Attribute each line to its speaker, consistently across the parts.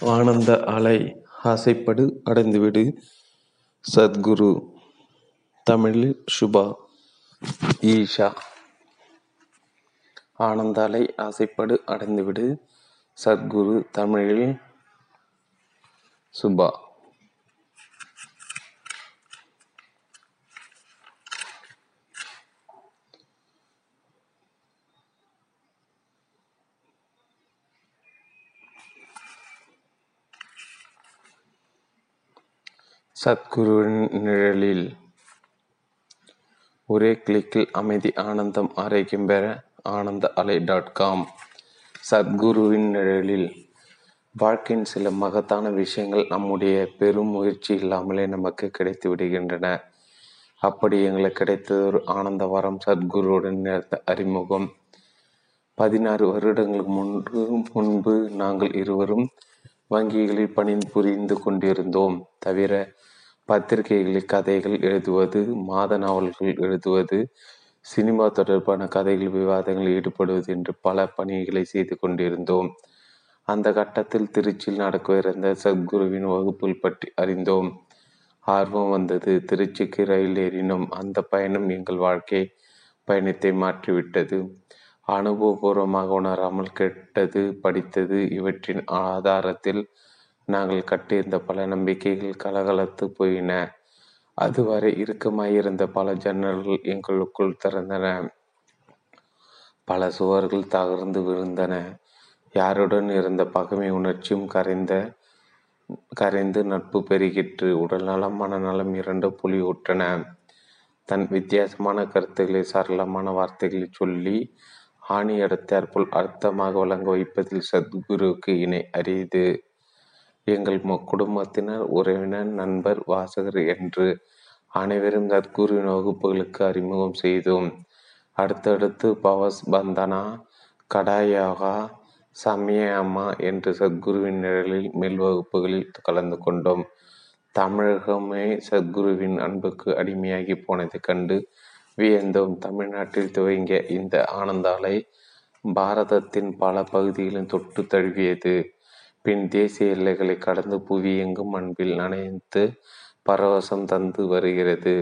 Speaker 1: ஆனந்த அலை ஆசைப்படு அடைந்துவிடு. சத்குரு தமிழில் சுபா ஈஷா. ஆனந்த அலை ஆசைப்படு அடைந்துவிடு. சத்குரு தமிழில் சுபா. சத்குருவின் நிழலில் ஒரே கிளிக்கில் அமைதி ஆனந்தம் ஆரோக்கியம் பெற ஆனந்த அலை டாட் காம் சத்குருவின் நிழலில் வாழ்க்கையின் சில மகத்தான விஷயங்கள் நம்முடைய பெரும் முயற்சி இல்லாமலே நமக்கு கிடைத்து விடுகின்றன. அப்படி எங்களுக்கு கிடைத்தது ஒரு ஆனந்த வரம் சத்குருவுடன் நேர்ந்த அறிமுகம். பதினாறு வருடங்களுக்கு முன்பு முன்பு நாங்கள் இருவரும் வங்கிகளில் பணி புரிந்து கொண்டிருந்தோம். தவிர பத்திரிகைகளில் கதைகள் எழுதுவது மாத நாவல்கள் எழுதுவது சினிமா தொடர்பான கதைகள் விவாதங்களில் ஈடுபடுவது என்று பல பணிகளை செய்து கொண்டிருந்தோம். அந்த கட்டத்தில் திருச்சியில் நடக்கவிருந்த சத்குருவின் வகுப்புகள் பற்றி அறிந்தோம். ஆர்வம் வந்தது. திருச்சிக்கு ரயில் ஏறினோம். அந்த பயணம் எங்கள் வாழ்க்கை பயணத்தை மாற்றிவிட்டது. அனுபவபூர்வமாக உணராமல் கெட்டது படித்தது இவற்றின் ஆதாரத்தில் நாங்கள் கட்டியிருந்த பல நம்பிக்கைகள் கலகலத்து போயின. அதுவரை இறுக்கமாயிருந்த பல ஜன்னல்கள் எங்களுக்குள் திறந்தன. பல சுவர்கள் தகர்ந்து விழுந்தன. யாருடன் இருந்த பகைமை உணர்ச்சியும் கரைந்த கரைந்து நட்பு பெருகிற்று. உடல் நலம் மனநலம் இரண்டு புலி ஊற்றன தன் வித்தியாசமான கருத்துக்களை சரளமான வார்த்தைகளை சொல்லி ஆணி அடுத்தாற்போல் அர்த்தமாக வழங்க வைப்பதில் சத்குருவுக்கு இணை அரியது எங்கள் குடும்பத்தினர் உறவினர் நண்பர் வாசகர் என்று அனைவரும் சத்குருவின் வகுப்புகளுக்கு அறிமுகம் செய்தோம். அடுத்தடுத்து பவஸ் பந்தனா கடாயோகா அம்மா என்று சத்குருவின் நிழலில் மேல் வகுப்புகளில் கலந்து கொண்டோம். தமிழகமே சத்குருவின் அன்புக்கு அடிமையாகி போனதை கண்டு வியந்தோம். தமிழ்நாட்டில் துவங்கிய இந்த ஆனந்தாலை பாரதத்தின் பல பகுதிகளும் தொட்டு தழுவியது. பின் தேசிய எல்லைகளை கடந்து புவி எங்கும் அன்பில் நனைத்து பரவசம் தந்து வருகிறது.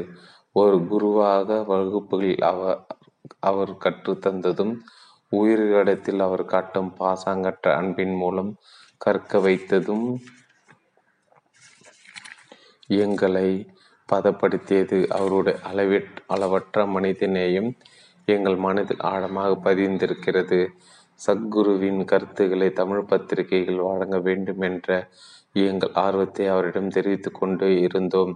Speaker 1: ஒரு குருவாக வகுப்புகளில் அவர் அவர் கற்றுத்தந்ததும் உயிர்களிடத்தில் அவர் காட்டும் பாசாங்கற்ற அன்பின் மூலம் கற்க வைத்ததும் எங்களை பதப்படுத்தியது. அவருடைய அளவிற் அளவற்ற மனிதநேயம் எங்கள் மனதில் ஆழமாக பதிந்திருக்கிறது. சத்குருவின் கருத்துக்களை தமிழ் பத்திரிகைகள் வழங்க வேண்டும் என்ற எங்கள் ஆர்வத்தை அவரிடம் தெரிவித்து கொண்டு இருந்தோம்.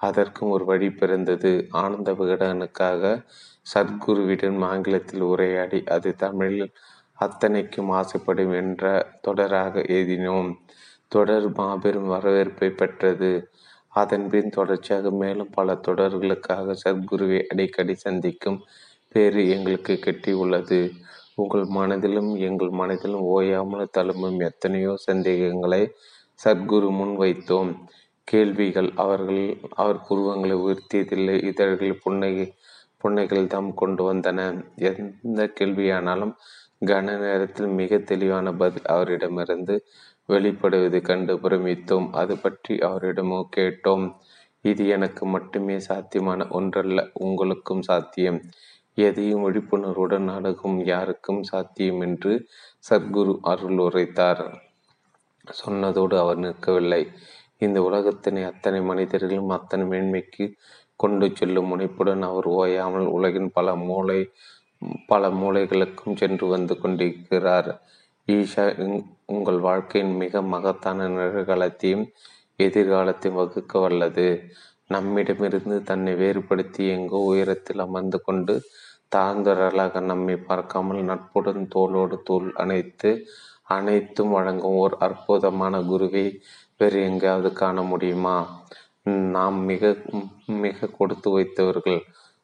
Speaker 1: அதற்கும் ஒரு வழி பிறந்தது. ஆனந்த விகடனுக்காக சத்குருவிடம் ஆங்கிலத்தில் உரையாடி அது தமிழில் அத்தனைக்கும் ஆசைப்படும் என்ற தொடராக எழுதினோம். தொடர் மாபெரும் வரவேற்பை பெற்றது. அதன்பின் தொடர்ச்சியாக மேலும் பல தொடர்களுக்காக சத்குருவை அடிக்கடி சந்திக்கும் பேரு எங்களுக்கு கெட்டி உள்ளது உங்கள் மனதிலும் எங்கள் மனதிலும் ஓயாமல் தழும்பும் எத்தனையோ சந்தேகங்களை சத்குரு முன் வைத்தோம். கேள்விகள் அவர்கள் அவர் புருவங்களை உயர்த்தியதில்லை இதழ்கள் புன்னகை புன்னைகள் தாம் கொண்டு வந்தன. எந்த கேள்வியானாலும் கன நேரத்தில் மிக தெளிவான பதில் அவரிடமிருந்து வெளிப்படுவது கண்டு பிரமித்தோம். அது பற்றி அவரிடமோ கேட்டோம். இது எனக்கு மட்டுமே சாத்தியமான ஒன்றல்ல உங்களுக்கும் சாத்தியம். எதையும் விழிப்புணர்வுடன் அணுகும் யாருக்கும் சாத்தியம் என்று சத்குரு அருள் உரைத்தார். சொன்னதோடு அவர் நிற்கவில்லை. இந்த உலகத்தினை அத்தனை மனிதர்களும் அத்தனை மேன்மைக்கு கொண்டு செல்லும் முனைப்புடன் அவர் ஓயாமல் உலகின் பல மூளை பல மூளைகளுக்கும் சென்று வந்து கொண்டிருக்கிறார். ஈஷா உங்கள் வாழ்க்கையின் மிக மகத்தான நிகழ்காலத்தையும் எதிர்காலத்தையும் வகுக்க வல்லது. நம்மிடமிருந்து தன்னை வேறுபடுத்தி எங்கோ உயரத்தில் அமர்ந்து கொண்டு தாழ்ந்தவர்களாக நம்மை பார்க்காமல் நட்புடன் தோளோடு தோல் அணைத்து அனைத்தும் வழங்கும் ஓர் அற்புதமான குருவை வேறு எங்கேயாவது காண முடியுமா? நாம் மிக மிக கொடுத்து வைத்தவர்கள்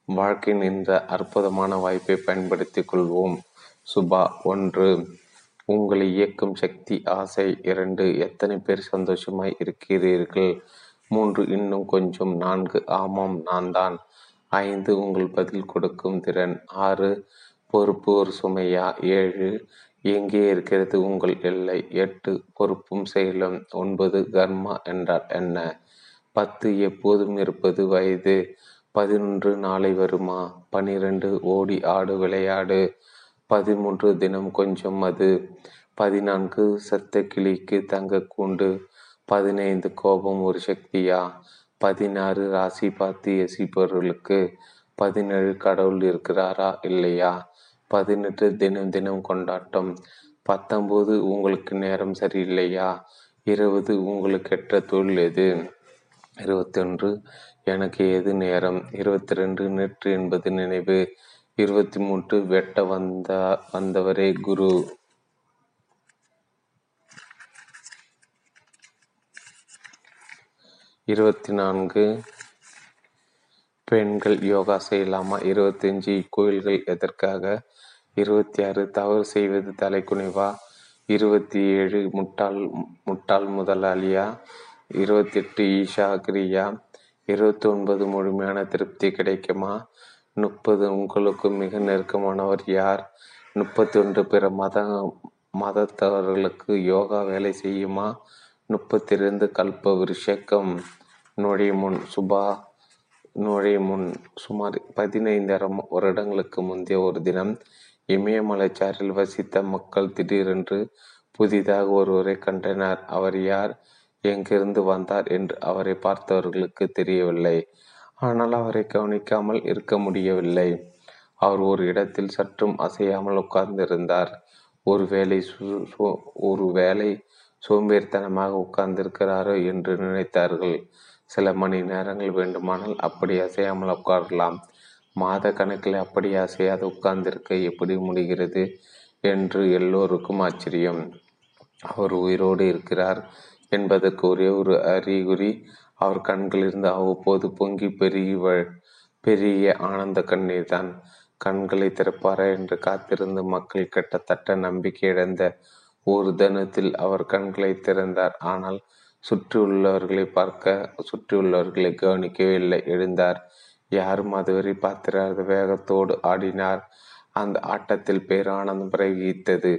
Speaker 1: வாழ்க்கையின் இந்த அற்புதமான வாய்ப்பை பயன்படுத்தி கொள்வோம். சுபா ஒன்று. உங்களை இயக்கும் சக்தி ஆசை இரண்டு. எத்தனை பேர் சந்தோஷமாய் இருக்கிறீர்கள்? மூன்று இன்னும் கொஞ்சம். நான்கு. ஆமாம் நான் தான் ஐந்து உங்கள் பதில் கொடுக்கும் திறன். ஆறு பொறுப்பு ஒரு சுமையா? ஏழு எங்கே இருக்கிறது உங்கள் எல்லை? எட்டு பொறுப்பும் செயலும். ஒன்பது கர்மா என்றால் என்ன? பத்து எப்போதும் இருப்பது வயது. பதினொன்று நாளை வருமா? பனிரெண்டு ஓடி ஆடு விளையாடு. பதிமூன்று தினம் கொஞ்சம் அது பதினான்கு சத்த கிளிக்கு தங்க கூண்டு. பதினைந்து கோபம் ஒரு சக்தியா? பதினாறு ராசி பார்த்து எசிப்பவர்களுக்கு பதினேழு கடவுள் இருக்கிறாரா இல்லையா? பதினெட்டு தினம் தினம் கொண்டாட்டம். பத்தொம்போது உங்களுக்கு நேரம் சரியில்லையா? இருபது உங்களுக்கு எட்ட தொழில் எது? இருபத்தொன்று எனக்கு எது நேரம்? இருபத்தி ரெண்டு நேற்று என்பது நினைவு. இருபத்தி மூன்று வெட்ட வந்த வந்தவரே குரு. இருபத்தி நான்கு பெண்கள் யோகா செய்யலாமா? இருபத்தஞ்சி. கோயில்கள் எதற்காக? இருபத்தி ஆறு. தவறு செய்வது தலைக்குனிவா? இருபத்தி ஏழு. முட்டாள் முட்டாள் முதலாளியா? இருபத்தி எட்டு ஈஷா கிரியா இருபத்தி ஒன்பது முழுமையான திருப்தி கிடைக்குமா? முப்பது. உங்களுக்கு மிக நெருக்கமானவர் யார்? முப்பத்தி ஒன்று பிற மத மதத்தவர்களுக்கு யோகா வேலை செய்யுமா? முப்பத்தி ரெண்டு கல்ப விஷக்கம் நுழைய முன் சுபா நுழைய முன் சுமார் பதினைந்தாயிரம் வருடங்களுக்கு முந்தைய ஒரு தினம் இமயமலைச்சாரில் வசித்த மக்கள் திடீரென்று புதிதாக ஒருவரை கண்டனர். அவர் யார்? எங்கிருந்து வந்தார்? என்று அவரை பார்த்தவர்களுக்கு தெரியவில்லை. ஆனால் அவரை கவனிக்காமல் இருக்க முடியவில்லை. அவர் ஒரு இடத்தில் சற்றும் அசையாமல் உட்கார்ந்திருந்தார். ஒருவேளை ஒரு வேலை சோம்பேறித்தனமாக உட்கார்ந்திருக்கிறாரோ என்று நினைத்தார்கள். சில மணி நேரங்கள் வேண்டுமானால் அப்படி அசையாமல் உட்காரலாம். மாத கணக்கில் அப்படி அசையாது உட்கார்ந்திருக்க எப்படி முடிகிறது என்று எல்லோருக்கும் ஆச்சரியம். அவர் உயிரோடு இருக்கிறார் என்பதற்கு ஒரே ஒரு அறிகுறி அவர் கண்களிலிருந்து அவ்வப்போது பொங்கி பெருகி பெரிய ஆனந்த கண்ணீர் தான் கண்களை திறப்பாரா என்று காத்திருந்து மக்கள் கிட்டத்தட்ட நம்பிக்கை இழந்த ஒரு தினத்தில் அவர் கண்களை திறந்தார். ஆனால் சுற்றியுள்ளவர்களை பார்க்க சுற்றியுள்ளவர்களை கவனிக்கவே இல்லை. எழுந்தார். யாரும் அதுவரை பார்த்திராத வேகத்தோடு ஆடினார். அந்த ஆட்டத்தில் பேரானந்தம் பிரகித்தது.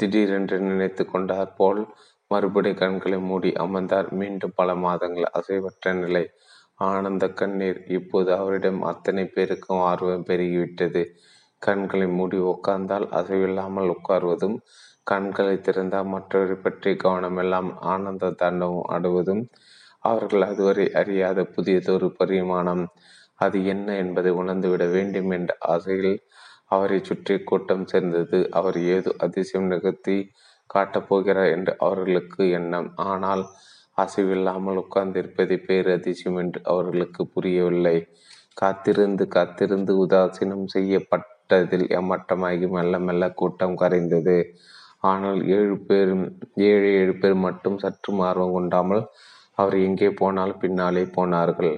Speaker 1: திடீரென்று நினைத்து கொண்டார் போல் மறுபடி கண்களை மூடி அமர்ந்தார். மீண்டும் பல மாதங்கள் அசைவற்ற நிலை. ஆனந்த கண்ணீர். இப்போது அவரிடம் அத்தனை பேருக்கும் ஆர்வம் பெருகிவிட்டது. கண்களை மூடி உட்கார்ந்தால் அசைவில்லாமல் உட்கார்வதும் கண்களை திறந்தால் மற்றவரை பற்றி கவனமெல்லாம் ஆனந்த தண்டமும் அடுவதும் அவர்கள் அதுவரை அறியாத புதியதொரு பரிமாணம். அது என்ன என்பதை உணர்ந்துவிட வேண்டும் என்ற ஆசையில் அவரை சுற்றி கூட்டம் சேர்ந்தது. அவர் ஏதோ அதிசயம் நிகழ்த்தி காட்டப் போகிறார் என்று அவர்களுக்கு எண்ணம். ஆனால் அசைவில்லாமல் உட்கார்ந்திருப்பதை பேர் அதிசயம் என்று அவர்களுக்கு புரியவில்லை. காத்திருந்து காத்திருந்து உதாசீனம் செய்யப்பட்டதில் ஏமாற்றமாகி மெல்ல மெல்ல கூட்டம் கரைந்தது. ஆனால் ஏழு பேரும் ஏழு ஏழு பேர் மட்டும் சற்றும் ஆர்வம் கொண்டாமல் அவர் எங்கே போனால் பின்னாலே போனார்கள்.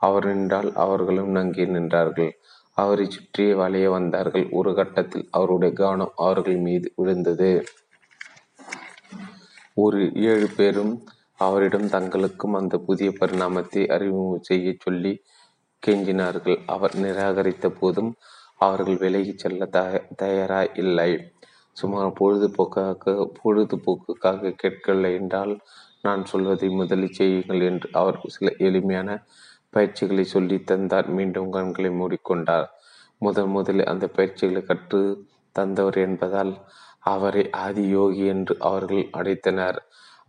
Speaker 1: அவர் நின்றால் அவர்களும் நங்கி நின்றார்கள். அவரை சுற்றியே வளைய வந்தார்கள். ஒரு கட்டத்தில் அவருடைய கவனம் அவர்கள் மீது விழுந்தது. ஒரு ஏழு பேரும் அவரிடம் தங்களுக்கும் அந்த புதிய பரிணாமத்தை அறிமுகம் செய்ய சொல்லி கெஞ்சினார்கள். அவர் நிராகரித்த போதும் அவர்கள் விலகிச் செல்ல தயாராய் இல்லை சுமார் பொழுதுபோக்காக பொழுதுபோக்குக்காக கேட்கவில்லை என்றால் நான் சொல்வதை முதலில் செய்யுங்கள் என்று அவர் சில எளிமையான பயிற்சிகளை சொல்லி தந்தார். மீண்டும் கண்களை மூடிக்கொண்டார். முதன் முதலில் அந்த பயிற்சிகளை கற்று தந்தவர் என்பதால் அவரை ஆதி யோகி என்று அவர்கள் அழைத்தனர்.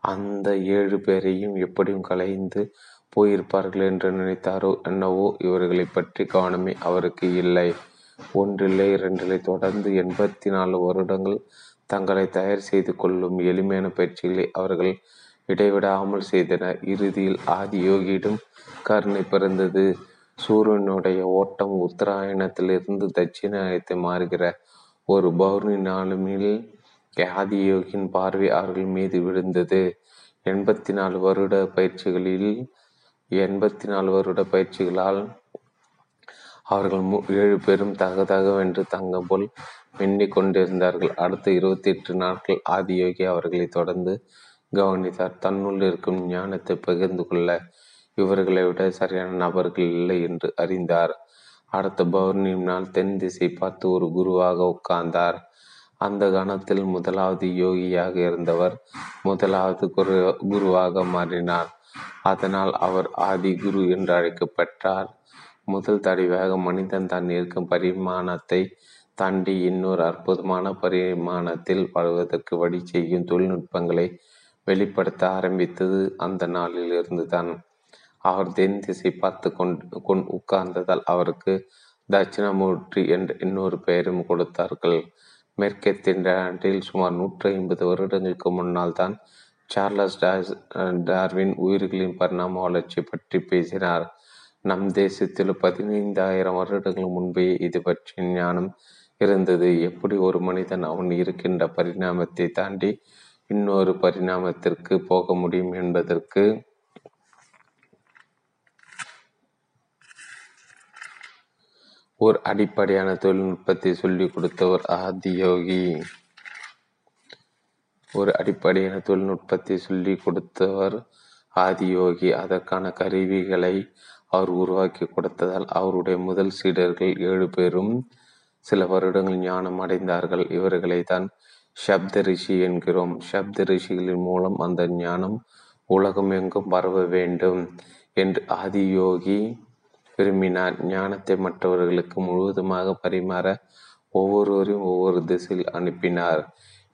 Speaker 1: அந்த ஏழு பேரையும் எப்படியும் கலைந்து போயிருப்பார்கள் என்று நினைத்தாரோ என்னவோ இவர்களை பற்றி கவனமே அவருக்கு இல்லை. ஒன்றில்லை இரண்டில்லை தொடர்ந்து எண்பத்தி நாலு வருடங்கள் தங்களை தயார் செய்து கொள்ளும் எளிமையான பயிற்சிகளை அவர்கள் இடைவிடாமல் செய்தனர். இறுதியில் ஆதி யோகியிடம் கருணை பிறந்தது. சூரியனுடைய ஓட்டம் உத்தராயணத்திலிருந்து தட்சிணாயத்தை மாறுகிற ஒரு பௌர்ணி நாளுமில் ஆதியோகியின் பார்வை அவர்கள் மீது விழுந்தது. எண்பத்தி நாலு வருட பயிற்சிகளில் எண்பத்தி நாலு வருட பயிற்சிகளால் அவர்கள் ஏழு பேரும் தகதகவென்று தங்கம் போல் மின்னிக் கொண்டிருந்தார்கள். அடுத்த இருபத்தி எட்டு நாட்கள் ஆதியோகி அவர்களை தொடர்ந்து கவனித்தார். தன்னுள் இருக்கும் ஞானத்தை பகிர்ந்து கொள்ள இவர்களை விட சரியான நபர்கள் இல்லை என்று அறிந்தார். அடுத்த பௌர்ணமி நாள் தென் திசை பார்த்து ஒரு குருவாக உட்கார்ந்தார். அந்த காலத்தில் முதலாவது யோகியாக இருந்தவர் முதலாவது குரு குருவாக மாறினார். அதனால் அவர் ஆதி குரு என்று அழைக்கப்பட்டார். முதல் தடவையாக மனிதன் தான் இருக்கும் பரிமாணத்தை தாண்டி இன்னொரு அற்புதமான பரிமாணத்தில் வாழ்வதற்கு வழி செய்யும் தொழில்நுட்பங்களை வெளிப்படுத்த ஆரம்பித்தது அந்த நாளில் இருந்துதான் அவர் தென் திசை பார்த்து கொண்டு கொண் உட்கார்ந்ததால் அவருக்கு தட்சிணாமூர்த்தி என்ற இன்னொரு பெயரும் கொடுத்தார்கள். மேற்கத்தின் நாட்டில் சுமார் நூற்றி ஐம்பது வருடங்களுக்கு முன்னால் தான் சார்லஸ் டார்வின் உயிர்களின் பரிணாம வளர்ச்சி பற்றி பேசினார். நம் தேசத்தில் பதினைந்தாயிரம் வருடங்கள் முன்பே இது பற்றிய ஞானம் இருந்தது. எப்படி ஒரு மனிதன் அவன் இருக்கின்ற பரிணாமத்தை தாண்டி இன்னொரு பரிணாமத்திற்கு போக முடியும் என்பதற்கு ஒரு அடிப்படையான தொழில்நுட்பத்தை சொல்லிக் கொடுத்தவர் ஆதியோகி. ஒரு அடிப்படையான தொழில்நுட்பத்தை சொல்லிக் கொடுத்தவர் ஆதியோகி. அதற்கான கருவிகளை அவர் உருவாக்கி கொடுத்ததால் அவருடைய முதல் சீடர்கள் ஏழு பேரும் சில வருடங்கள் ஞானம் அடைந்தார்கள். இவர்களை தான் சப்த ரிஷி என்கிறோம். சப்த ரிஷிகளின் மூலம் அந்த ஞானம் உலகம் எங்கும் பரவ வேண்டும் என்று ஆதியோகி விரும்பினார். ஞானத்தை மற்றவர்களுக்கு முழுவதுமாக பரிமாற ஒவ்வொருவரையும் ஒவ்வொரு திசையில் அனுப்பினார்.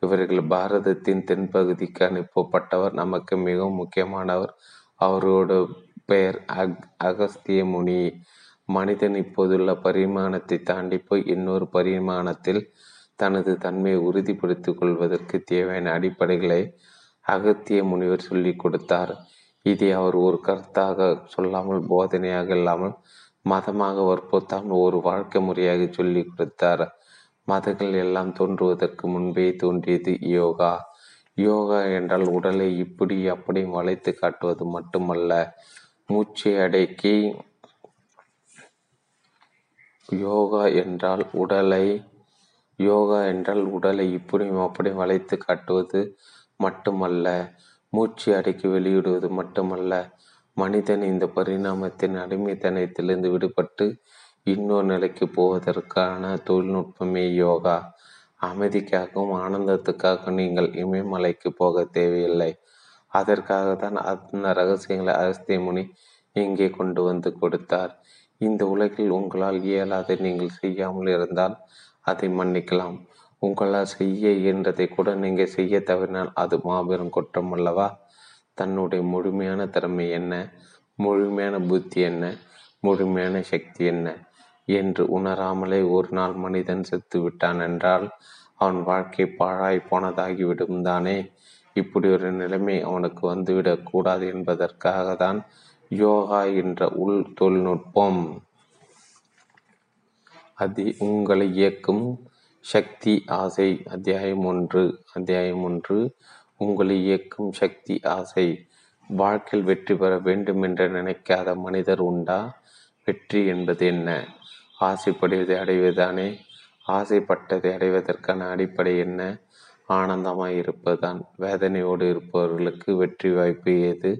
Speaker 1: இவர்கள் பாரதத்தின் தென்பகுதிக்கு அனுப்பப்பட்டவர். நமக்கு மிகவும் முக்கியமானவர். அவரோட பெயர் அக் அகஸ்திய முனி மனிதன் இப்போதுள்ள பரிமாணத்தை தாண்டி போய் இன்னொரு பரிமாணத்தில் தனது தன்மையை உறுதிப்படுத்திக் கொள்வதற்கு தேவையான அடிப்படைகளை அகத்திய முனிவர் சொல்லிக் கொடுத்தார். இதை அவர் ஒரு கருத்தாக சொல்லாமல் போதனையாக இல்லாமல் மதமாக வற்புறுத்தாமல் ஒரு வாழ்க்கை முறையாக சொல்லிக் கொடுத்தார். மதங்கள் எல்லாம் தோன்றுவதற்கு முன்பே தோன்றியது யோகா. யோகா என்றால் உடலை இப்படி அப்படி வளைத்து காட்டுவது மட்டுமல்ல மூச்சை அடக்கி யோகா என்றால் உடலை யோகா என்றால் உடலை இப்படியும் அப்படியும் வளைத்து காட்டுவது மட்டுமல்ல மூச்சு அடக்கி வெளியிடுவது மட்டுமல்ல. மனிதன் இந்த பரிணாமத்தின் அடிமைத்தனத்திலிருந்து விடுபட்டு இன்னொரு நிலைக்கு போவதற்கான தொழில்நுட்பமே யோகா. அமைதிக்காகவும் ஆனந்தத்துக்காகவும் நீங்கள் இமயமலைக்கு போக தேவையில்லை. அதற்காக தான் அந்த ரகசியங்களை அகஸ்திய முனி இங்கே கொண்டு வந்து கொடுத்தார். இந்த உலகில் உங்களால் இயலாதை நீங்கள் செய்யாமல் இருந்தால் அதை மன்னிக்கலாம். உங்களால் செய்ய இயன்றதை கூட நீங்கள் செய்ய தவறினால் அது மாபெரும் குற்றம் அல்லவா? தன்னுடைய முழுமையான திறமை என்ன? முழுமையான புத்தி என்ன? முழுமையான சக்தி என்ன? என்று உணராமலே ஒரு நாள் மனிதன் செத்து விட்டான் என்றால் அவன் வாழ்க்கை பாழாய் போனதாகிவிடும் தானே? இப்படி ஒரு நிலைமை அவனுக்கு வந்துவிடக் கூடாது என்பதற்காக தான் யோகா என்ற உள் தொழில்நுட்பம் அது உங்களை இயக்கும் சக்தி ஆசை. அத்தியாயம் ஒன்று அத்தியாயம் ஒன்று. உங்களை இயக்கும் சக்தி ஆசை. வாழ்க்கையில் வெற்றி பெற வேண்டும் என்று நினைக்காத மனிதர் உண்டா? வெற்றி என்பது என்ன? ஆசைப்படுவதை அடைவதுதானே? ஆசைப்பட்டதை அடைவதற்கான அடிப்படை என்ன? ஆனந்தமாய் இருப்பதுதான். வேதனையோடு இருப்பவர்களுக்கு வெற்றி வாய்ப்பு ஏது?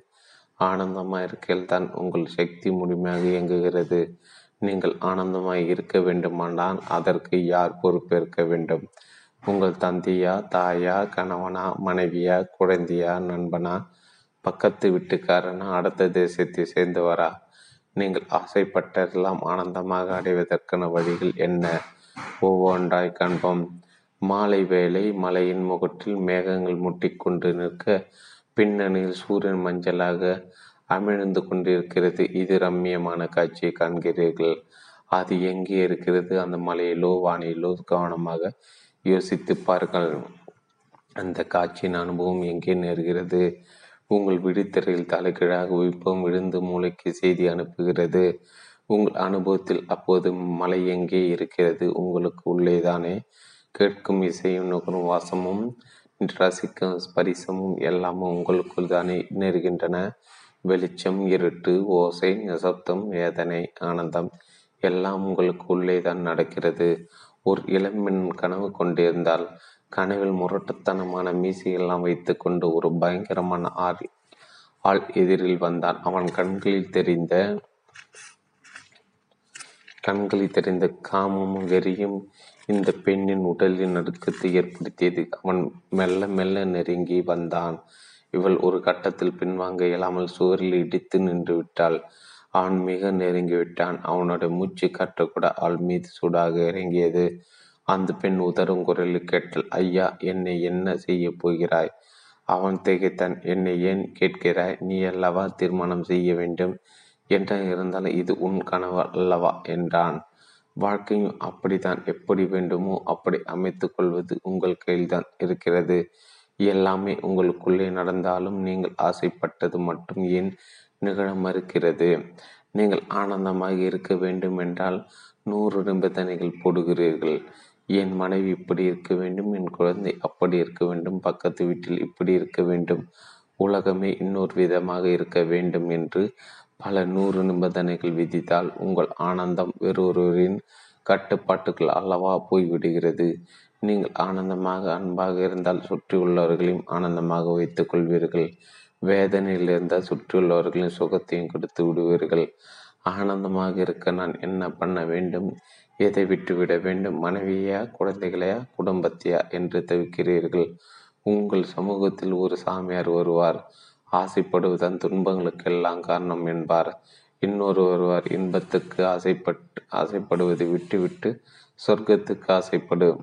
Speaker 1: ஆனந்தமாக இருக்கையில் தான் உங்கள் சக்தி முழுமையாக இயங்குகிறது. நீங்கள் ஆனந்தமாய் இருக்க வேண்டுமானால் அதற்கு யார் பொறுப்பேற்க வேண்டும்? உங்கள் தந்தையா தாயா கணவனா மனைவியா குழந்தையா நண்பனா பக்கத்து வீட்டுக்காரனா அடுத்த தேசத்தை சேர்ந்தவரா? நீங்கள் ஆசைப்பட்டதெல்லாம் ஆனந்தமாக அடைவதற்கான வழிகள் என்ன? ஒவ்வொன்றாய் காண்போம். மாலை வேளை மலையின் முகத்தில் மேகங்கள் முட்டிக்கொண்டு நிற்க பின்னணியில் சூரியன் மஞ்சளாக அமிழ்ந்து கொண்டிருக்கிறது. இது ரம்மியமான காட்சியை காண்கிறீர்கள். அது எங்கே இருக்கிறது? அந்த மலையிலோ வானிலோ கவனமாக யோசித்து பாருங்கள். அந்த காட்சியின் அனுபவம் எங்கே நேர்கிறது? உங்கள் விழித்திரையில் தலைகீழாக விருப்பம் விழுந்து மூளைக்கு செய்தி அனுப்புகிறது. உங்கள் அனுபவத்தில் அப்போது மலை எங்கே இருக்கிறது? உங்களுக்கு உள்ளேதானே? கேட்கும் இசையும் நுகரும் வாசமும் ரசிக்கும் ஸ்பரிசமும் எல்லாமும் உங்களுக்குள் தானே நேர்கின்றன. வெளிச்சம் இருட்டு ஓசை நிசப்தம் வேதனை ஆனந்தம் எல்லாம் உங்களுக்கு உள்ளே தான் நடக்கிறது. ஒரு இளம்பெண் கனவு கொண்டிருந்தால் கனவில் முரட்டுத்தனமான மீசையெல்லாம் வைத்துக்கொண்டு ஒரு பயங்கரமான ஆள் ஆள் எதிரில் வந்தான். அவன் கண்களில் தெரிந்த கண்களில் தெரிந்த காமமும் வெறியும் இந்த பெண்ணின் உடலின் நடுக்கத்தை ஏற்படுத்தியது. அவன் மெல்ல மெல்ல நெருங்கி வந்தான். இவள் ஒரு கட்டத்தில் பின்வாங்க இயலாமல் சுவரில் இடித்து நின்று விட்டாள். அவன் மிக நெருங்கிவிட்டான் அவனுடைய மூச்சு காற்று கூட அவள் மீது சூடாக இறங்கியது. அந்த பெண் உதறும் குரலில் கேட்டல் ஐயா என்னை என்ன செய்ய போகிறாய் அவன் திகைத்தான் என்னை ஏன் கேட்கிறாய்? நீ அல்லவா தீர்மானம் செய்ய வேண்டும்? என்ற இருந்தாலும் இது உன் கனவு அல்லவா என்றான். வாழ்க்கையும் அப்படித்தான். எப்படி வேண்டுமோ அப்படி அமைத்து கொள்வது உங்கள் கையில்தான் இருக்கிறது. எல்லாமே உங்களுக்குள்ளே நடந்தாலும் நீங்கள் ஆசைப்பட்டது மட்டும் ஏன் நிகழ மறுக்கிறது நீங்கள் ஆனந்தமாக இருக்க வேண்டும் என்றால் நூறு நிபந்தனைகள் போடுகிறீர்கள். என் மனைவி இப்படி இருக்க வேண்டும் என் குழந்தை அப்படி இருக்க வேண்டும் பக்கத்து வீட்டில் இப்படி இருக்க வேண்டும் உலகமே இன்னொரு விதமாக இருக்க வேண்டும் என்று பல நூறு நிபந்தனைகள் விதித்தால் உங்கள் ஆனந்தம் வேறொருவரின் கட்டுப்பாட்டுக்குள் அல்லவா போய்விடுகிறது. நீங்கள் ஆனந்தமாக அன்பாக இருந்தால் சுற்றியுள்ளவர்களையும் ஆனந்தமாக வைத்துக் கொள்வீர்கள். வேதனையில் இருந்தால் சுற்றியுள்ளவர்களின் சுகத்தையும் கொடுத்து விடுவீர்கள். ஆனந்தமாக இருக்க நான் என்ன பண்ண வேண்டும்? எதை விட்டுவிட வேண்டும்? மனைவியா குழந்தைகளையா குடும்பத்தையா என்று தவிக்கிறீர்கள். உங்கள் சமூகத்தில் ஒரு சாமியார் வருவார். ஆசைப்படுவதன் துன்பங்களுக்கெல்லாம் காரணம் என்பார். இன்னொரு ஒருவர் இன்பத்துக்கு ஆசைப்பட்டு ஆசைப்படுவதை விட்டுவிட்டு சொர்க்கத்துக்கு ஆசைப்படு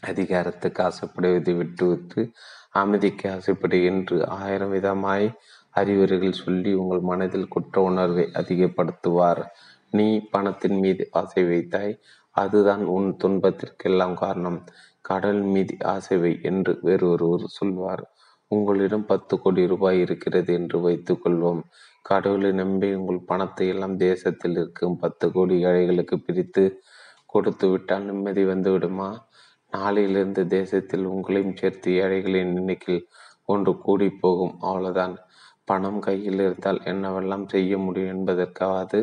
Speaker 1: அதிகாரத்துக்கு ஆசைப்படுவதை விட்டுவிட்டு அமைதிக்கு ஆசைப்படு என்று ஆயிரம் விதமாய் அறிவுரைகள் சொல்லி உங்கள் மனதில் குற்ற உணர்வை அதிகப்படுத்துவார். நீ பணத்தின் மீது ஆசை வைத்தாய் அதுதான் உன் துன்பத்திற்கெல்லாம் காரணம். கடல் மீது ஆசைவை என்று என்று வேறொருவர் சொல்வார். உங்களிடம் பத்து கோடி ரூபாய் இருக்கிறது என்று வைத்துக் கொள்வோம். கடவுளை நம்பி உங்கள் பணத்தை எல்லாம் தேசத்தில் இருக்கும் பத்து கோடி ஏழைகளுக்கு பிரித்து கொடுத்து விட்டால் நிம்மதி வந்துவிடுமா? நாளையிலிருந்து தேசத்தில் உங்களையும் சேர்த்து ஏழைகளின் எண்ணிக்கையில் ஒன்று கூடி போகும். அவ்வளவுதான். பணம் கையில் இருந்தால் என்னவெல்லாம் செய்ய முடியும் என்பதற்காவது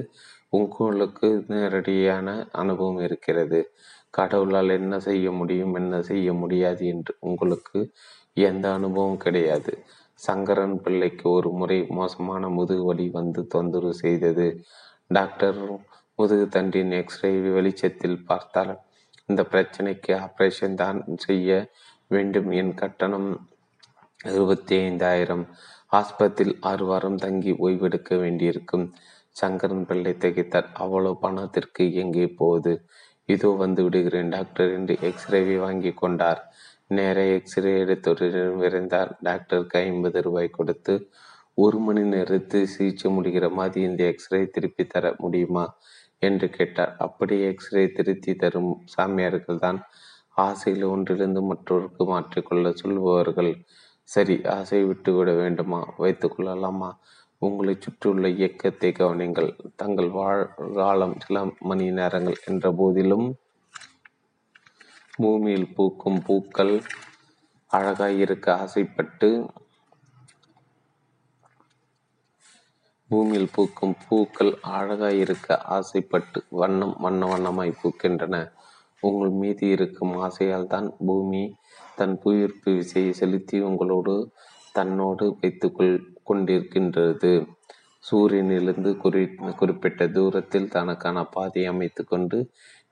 Speaker 1: உங்களுக்கு நேரடியான அனுபவம் இருக்கிறது. கடவுளால் என்ன செய்ய முடியும் என்ன செய்ய முடியாது என்று உங்களுக்கு எந்த அனுபவம் கிடையாது. சங்கரன் பிள்ளைக்கு ஒரு முறை மோசமான முதுகு வலி வந்து தொந்தரவு செய்தது. டாக்டர் முதுகு தண்டின் எக்ஸ்ரே வெளிச்சத்தில் பார்த்தால் இந்த பிரச்சனைக்கு ஆப்ரேஷன் தான் செய்ய வேண்டும். என் கட்டணம் இருபத்தி ஐந்தாயிரம் ஆஸ்பத்திரியில் ஆறு வாரம் தங்கி ஓய்வெடுக்க வேண்டியிருக்கும். சங்கரன் பிள்ளை திகைத்தார். அவ்வளவு பணத்திற்கு எங்கே போகுது இதோ வந்து விடுகிறேன் டாக்டர் என்று எக்ஸ்ரேவை வாங்கி கொண்டார். நேர எக்ஸ்ரே எடுத்துடன் விரைந்தார் டாக்டருக்கு ஐம்பது ரூபாய் கொடுத்து ஒரு மணி நேரத்தில் சிகிச்சை முடிகிற மாதிரி இந்த எக்ஸ்ரே திருப்பி தர முடியுமா? என்று கேட்டார். அப்படியே எக்ஸ்ரே திருத்தி தரும் சாமியார்கள் தான் ஆசையில் ஒன்றிலிருந்து மற்றொருக்கு மாற்றிக்கொள்ள சொல்பவர்கள் சரி ஆசை விட்டு விட வேண்டுமா? வைத்து கொள்ளலாமா? உங்களை சுற்றியுள்ள இயக்கத்தை கவனிங்கள். தங்கள் வாழ்காலம் சில மணி நேரங்கள் என்ற போதிலும் பூமியில் பூக்கும் பூக்கள் அழகாய் இருக்க ஆசைப்பட்டு பூமியில் பூக்கும் பூக்கள் அழகாய் இருக்க ஆசைப்பட்டு வண்ணம் வண்ண வண்ணமாய் பூக்கின்றன. உங்கள் மீது இருக்கும் ஆசையால் தான் பூமி தன் புவியீர்ப்பு விசையை செலுத்தி உங்களோடு தன்னோடு வைத்துக்கொள் கொண்டிருக்கின்றது. சூரியனிலிருந்து குறி குறிப்பிட்ட தூரத்தில் தனக்கான பாதையை அமைத்து கொண்டு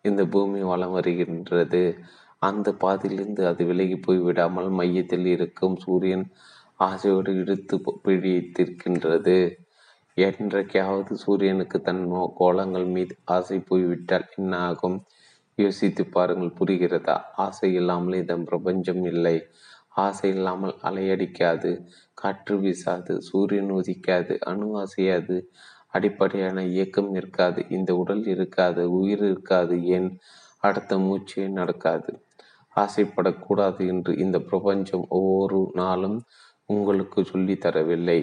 Speaker 1: இந்த பூமி வளம் வருகின்றது. அந்த பாதையிலிருந்து அது விலகி போய்விடாமல் மையத்தில் இருக்கும் சூரியன் ஆசையோடு இழுத்து பிழித்திருக்கின்றது என்றைக்காவது சூரியனுக்கு தன் கோலங்கள் மீது ஆசை போய்விட்டால் என்ன ஆகும்? யோசித்து பாருங்கள் புரிகிறதா? ஆசை இல்லாமல் இதன் பிரபஞ்சம் இல்லை. ஆசை இல்லாமல் அலையடிக்காது காற்று வீசாது சூரியன் உதிக்காது அணு அசையாது அடிப்படையான இயக்கம் இருக்காது இந்த உடல் இருக்காது உயிர் இருக்காது ஏன் அடுத்த மூச்சே நடக்காது. ஆசைப்படக்கூடாது என்று இந்த பிரபஞ்சம் ஒவ்வொரு நாளும் உங்களுக்கு சொல்லி தரவில்லை.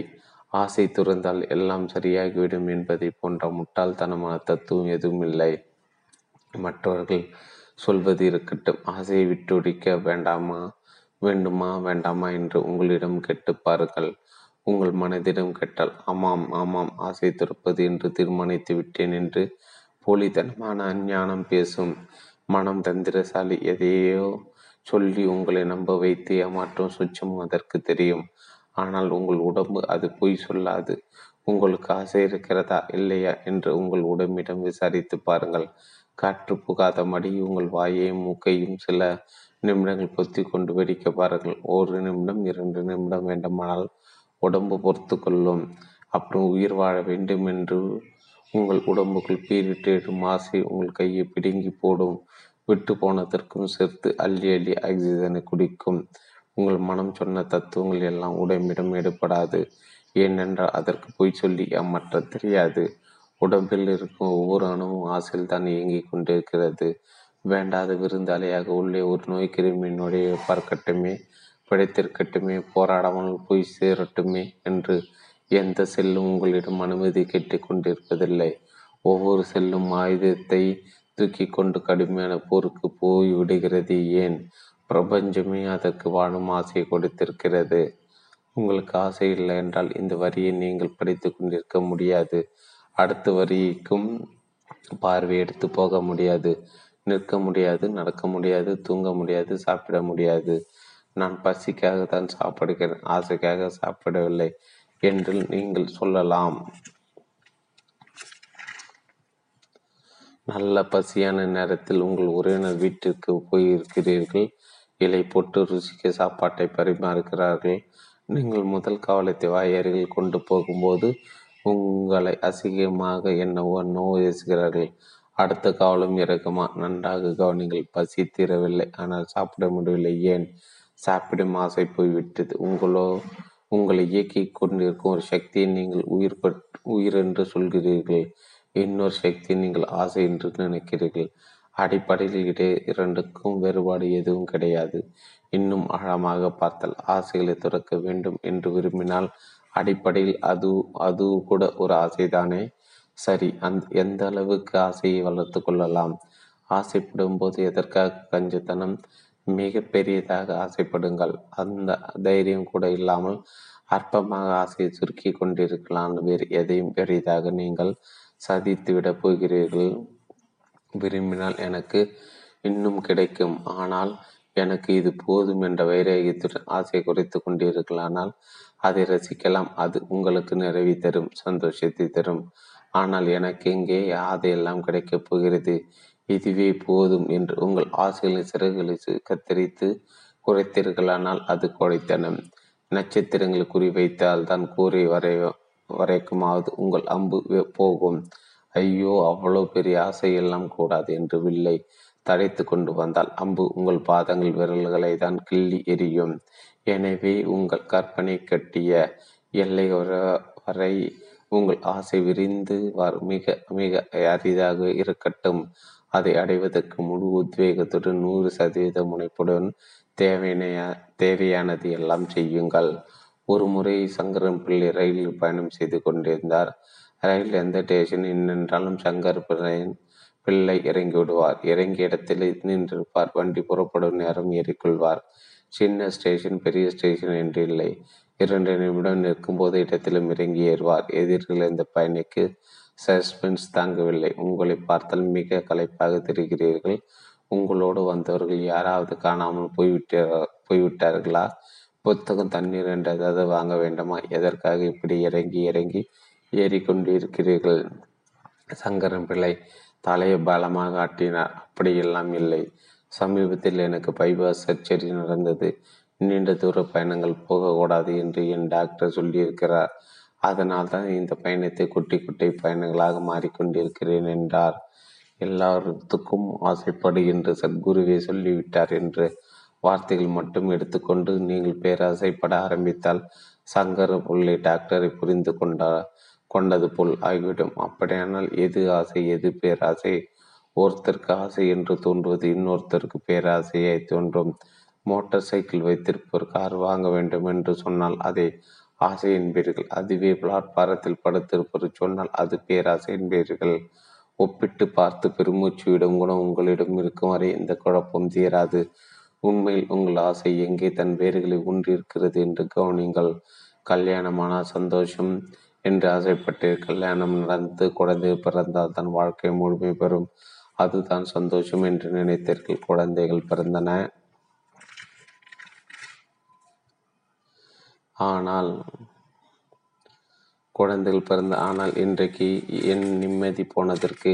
Speaker 1: ஆசை துறந்தால் எல்லாம் சரியாகிவிடும் என்பதை போன்ற முட்டாள்தனமான தத்துவம் எதுவும் இல்லை மற்றவர்கள் சொல்வது இருக்கட்டும். ஆசையை விட்டுடிக்க வேண்டாமா வேண்டுமா வேண்டாமா என்று உங்களிடம் கேட்டு பாருங்கள். உங்கள் மனதிடம் கேட்டால் ஆமாம் ஆமாம் ஆசை திறப்பது என்று தீர்மானித்து விட்டேன் என்று போலித்தனமான அஞ்ஞானம் பேசும் மனம் தந்திரசாலி எதையோ சொல்லி உங்களை நம்ப வைத்து ஏமாற்றும் சுச்சம் அதற்கு தெரியும். ஆனால் உங்கள் உடம்பு அது பொய் சொல்லாது. உங்களுக்கு ஆசை இருக்கிறதா இல்லையா என்று உங்கள் உடம்பிடம் விசாரித்து பாருங்கள். காற்று புகாதபடி உங்கள் வாயையும் மூக்கையும் சில நிமிடங்கள் பொத்தி கொண்டு வெடிக்க பாருங்கள். ஒரு நிமிடம் இரண்டு நிமிடம் வேண்டுமானால் உடம்பு பொறுத்து கொள்ளும். அப்புறம் உயிர் வாழ வேண்டும் என்று உங்கள் உடம்புக்குள் பீரிட்டேடும் மாசை உங்கள் கையை பிடுங்கி போடும். விட்டு போனதற்கும் சேர்த்து அள்ளி அள்ளி ஆக்சிஜனை குடிக்கும். உங்கள் மனம் சொன்ன தத்துவங்கள் எல்லாம் உடம்பிடம் எடுப்படாது ஏனென்றால் அதற்கு பொய் சொல்லி ஏமாற்ற தெரியாது. உடம்பில் இருக்கும் ஒவ்வொரு அணுவும் ஆசையில் தான் இயங்கிக் கொண்டிருக்கிறது. வேண்டாத விருந்தாளியாக உள்ளே ஒரு நோய் கிருமியினுடைய பார்க்கட்டுமே பிழைத்திருக்கட்டுமே போராடாமல் போய் சேரட்டுமே என்று எந்த செல்லும் உங்களிடம் அனுமதி கேட்டுக் கொண்டிருப்பதில்லை. ஒவ்வொரு செல்லும் ஆயுதத்தை தூக்கி கொண்டு கடுமையான போருக்கு போய் விடுகிறது ஏன்? பிரபஞ்சமே அதற்கு வாழும் ஆசையை கொடுத்திருக்கிறது. உங்களுக்கு ஆசை இல்லை என்றால் இந்த வரியை நீங்கள் படித்து கொண்டிருக்க முடியாது. அடுத்த வரிக்கும் பார்வை எடுத்து போக முடியாது. நிற்க முடியாது நடக்க முடியாது தூங்க முடியாது சாப்பிட முடியாது. நான் பசிக்காக தான் சாப்பிடுகிறேன் ஆசைக்காக சாப்பிடவில்லை என்று நீங்கள் சொல்லலாம். நல்ல பசியான நேரத்தில் உங்கள் உறவினர் வீட்டிற்கு போயிருக்கிறீர்கள். இலை போட்டு ருசிக்க சாப்பாட்டை பரிமாறுகிறார்கள். நீங்கள் முதல் கவலத்தை வாயறில் கொண்டு போகும்போது உங்களை அசிங்கமாக என்னவோ நோய் பேசுகிறார்கள் அடுத்த காவலம் இறக்குமா நன்றாக கவனிங்கள் பசி தீரவில்லை ஆனால் சாப்பிட முடியவில்லை. ஏன்? சாப்பிடும் ஆசை போய்விட்டது. உங்களோ உங்களை இயக்கி கொண்டிருக்கும் ஒரு சக்தியை நீங்கள் உயிர் உயிர் என்று சொல்கிறீர்கள். இன்னொரு சக்தி நீங்கள் ஆசை என்று நினைக்கிறீர்கள். அடிப்படையில் இடையே இரண்டுக்கும் வேறுபாடு எதுவும் கிடையாது. இன்னும் ஆழமாக பார்த்தால் ஆசைகளை துறக்க வேண்டும் என்று விரும்பினால் அடிப்படையில் அது அது கூட ஒரு ஆசைதானே? சரி அந்த எந்த அளவுக்கு ஆசையை வளர்த்து கொள்ளலாம்? ஆசைப்படும் போது எதற்காக கஞ்சத்தனம்? மிக பெரியதாக ஆசைப்படுங்கள். அந்த தைரியம் கூட இல்லாமல் அற்பமாக ஆசையை சுருக்கி கொண்டிருக்கலாம். வேறு எதையும் பெரியதாக நீங்கள் சதித்துவிட போகிறீர்கள். விரும்பினால் எனக்கு இன்னும் கிடைக்கும். ஆனால் எனக்கு இது போதும் என்ற வைராகியத்துடன் ஆசை குறைத்து கொண்டிருக்கலானால் அதை ரசிக்கலாம். அது உங்களுக்கு நிறைவி தரும் சந்தோஷத்தை தரும். ஆனால் எனக்கு எங்கே அதையெல்லாம் கிடைக்கப் போகிறது? இதுவே போதும் என்று உங்கள் ஆசைகளின் சிறகுகளை கத்தரித்து குறைத்தீர்களானால் அது கொடைத்தனம். நட்சத்திரங்களை குறிவைத்தால் தான் கூறி வரை வரைக்குமாவது உங்கள் அம்பு போகும். ஐயோ அவ்வளோ பெரிய ஆசை எல்லாம் கூடாது என்று வில்லை. தடைத்து கொண்டு வந்தால் அம்பு உங்கள் பாதங்கள் விரல்களை தான் கிள்ளி எரியும் எனவே உங்கள் கற்பனை கட்டிய எல்லை வரை உங்கள் ஆசை விரிந்து வர மிக மிக அரிதாக இருக்கட்டும். அதை அடைவதற்கு முழு உத்வேகத்துடன் நூறு சதவீத முனைப்புடன் தேவையான தேவையானது எல்லாம் செய்யுங்கள். ஒரு முறை சங்கரன் பிள்ளை ரயிலில் பயணம் செய்து கொண்டிருந்தார். ரயில் எந்த ஸ்டேஷன் நின்றாலும் சங்கர் பிள்ளை இறங்கி விடுவார். இறங்கிய இடத்தில் நின்றிருப்பார். வண்டி புறப்படும் நேரம் ஏறிக்கொள்வார். சின்ன ஸ்டேஷன் பெரிய ஸ்டேஷன் என்று இல்லை. இரண்டு நிமிடம் நிற்கும் போது இடத்திலும் இறங்கி ஏறுவார். எதிர்கள் இந்த பயணிக்கு சஸ்பென்ஸ் தாங்கவில்லை. உங்களை பார்த்தால் மிக களைப்பாக தெரிகிறீர்கள். உங்களோடு வந்தவர்கள் யாராவது காணாமல் போய்விட்டார் போய்விட்டார்களா? புத்தகம் தண்ணீர் என்றதாவது வாங்க வேண்டுமா? எதற்காக இப்படி இறங்கி இறங்கி ஏறிக்கொண்டிருக்கிறீர்கள்? சங்கரன் பிள்ளை தலையை பலமாக ஆட்டினார். அப்படியெல்லாம் இல்லை. சமீபத்தில் எனக்கு பைபாஸ் சர்ஜரி நடந்தது. நீண்ட தூர பயணங்கள் போகக்கூடாது என்று என் டாக்டர் சொல்லியிருக்கிறார். அதனால் தான் இந்த பயணத்தை குட்டி குட்டி பயணங்களாக மாறிக்கொண்டிருக்கிறேன் என்றார். எல்லாத்துக்கும் என்று சத்குருவே சொல்லிவிட்டார் என்று வார்த்தைகள் மட்டும் எடுத்துக்கொண்டு நீங்கள் பேராசைப்பட ஆரம்பித்தால் சங்கர புள்ளி டாக்டரை புரிந்து கொண்டா கொண்டது போல் ஆகிவிடும். அப்படியானால் எது ஆசை எது பேராசை? ஒருத்தருக்கு ஆசை என்று தோன்றுவது இன்னொருத்தருக்கு பேராசையை தோன்றும். மோட்டார் சைக்கிள் வைத்திருப்பவர் கார் வாங்க வேண்டும் என்று சொன்னால் அதை ஆசை என்பீர்கள் அதுவே பிளாட்பாரத்தில் படுத்திருப்பது சொன்னால் அது பேராசை என்பீர்கள் ஒப்பிட்டு பார்த்து பெருமூச்சு விடும் குணம் உங்களிடம் இருக்கும் வரை இந்த குழப்பம் தீராது உண்மையில் உங்கள் ஆசை எங்கே தன் வேர்களை ஊன்றிருக்கிறது என்று கவனிங்கள் கல்யாணமான சந்தோஷம் என்று ஆசைப்பட்டு கல்யாணம் நடந்து குழந்தை பிறந்தால் தன் வாழ்க்கை முழுமை பெறும். அதுதான் சந்தோஷம் என்று நினைத்தீர்கள். குழந்தைகள் பிறந்தன. ஆனால் குழந்தைகள் பிறந்த ஆனால் இன்றைக்கு என் நிம்மதி போனதற்கு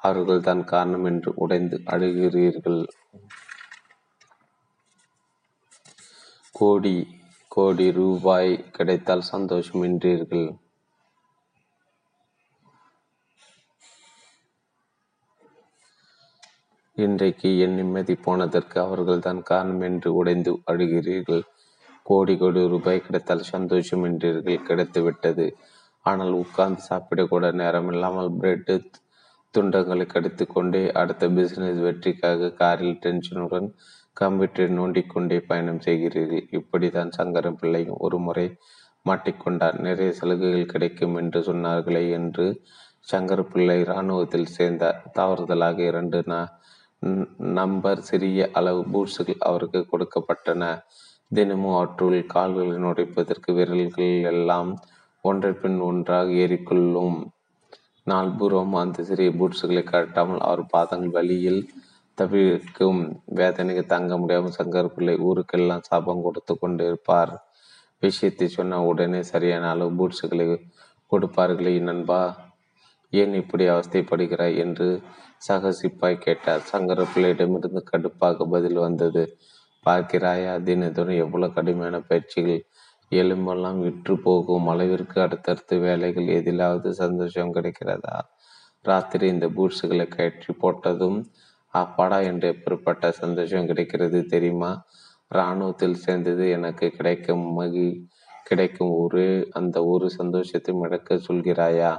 Speaker 1: அவர்கள் தான் காரணம் என்று உடைந்து அழுகிறீர்கள். கோடி கோடி ரூபாய் கிடைத்தால் சந்தோஷம் என்றீர்கள் இன்றைக்கு என் நிம்மதி போனதற்கு அவர்கள் தான் காரணம் என்று உடைந்து அழுகிறீர்கள். கோடி கோடி ரூபாய் கிடைத்தால் சந்தோஷம் என்றீர்கள் ஆனால் உட்கார்ந்து சாப்பிடக்கூட நேரம் இல்லாமல் பிரெட்டு துண்டங்களை கடித்து கொண்டே அடுத்த பிசினஸ் வெற்றிக்காக காரில் டென்ஷனுடன் கம்ப்யூட்டரை நோண்டிக்கொண்டே பயணம் செய்கிறீர்கள். இப்படிதான் சங்கரன் பிள்ளையும் ஒரு முறை மாட்டிக்கொண்டார். நிறைய சலுகைகள் கிடைக்கும் என்று சொன்னார்களே என்று சங்கர பிள்ளை இராணுவத்தில் சேர்ந்தார். தவறுதலாக இரண்டு நம்பர் சிறிய அளவு பூட்ஸுகள் அவருக்கு கொடுக்கப்பட்டன. தினமும் அவற்றுள் கால்களை நுடைப்பதற்கு விரல்கள் எல்லாம் ஒன்றை பின் ஒன்றாக ஏறிக்கொள்ளும். நாள்பூர்வம் அந்த சிறிய பூட்ஸுகளை கட்டாமல் அவர் பாதங்கள் வழியில் தவிர்க்கும் வேதனைக்கு தங்க முடியாமல் சங்கர் பிள்ளை ஊருக்கெல்லாம் சாபம் கொடுத்து கொண்டிருப்பார். விஷயத்தை சொன்ன உடனே சரியான அளவு பூட்ஸுகளை கொடுப்பார்களே நண்பா. ஏன் இப்படி அவஸ்தைப்படுகிறாய்? என்று சக சிப்பாய் கேட்டார். சங்கர பிள்ளையிடமிருந்து கடுப்பாக பதில் வந்தது. பார்க்கிறாயா? தினத்தோடு எவ்வளவு கடுமையான பயிற்சிகள் எலும்பெல்லாம் விற்று போகும்? அளவிற்கு அடுத்தடுத்து வேலைகள் எதிலாவது சந்தோஷம் கிடைக்கிறதா? ராத்திரி இந்த பூட்ஸுகளை கயற்றி போட்டதும் அப்பாடா என்று எப்படிப்பட்ட சந்தோஷம் கிடைக்கிறது தெரியுமா? இராணுவத்தில் சேர்ந்தது எனக்கு கிடைக்கும் மகி கிடைக்கும் ஒரு அந்த ஒரு சந்தோஷத்தை மிடக்க சொல்கிறாயா?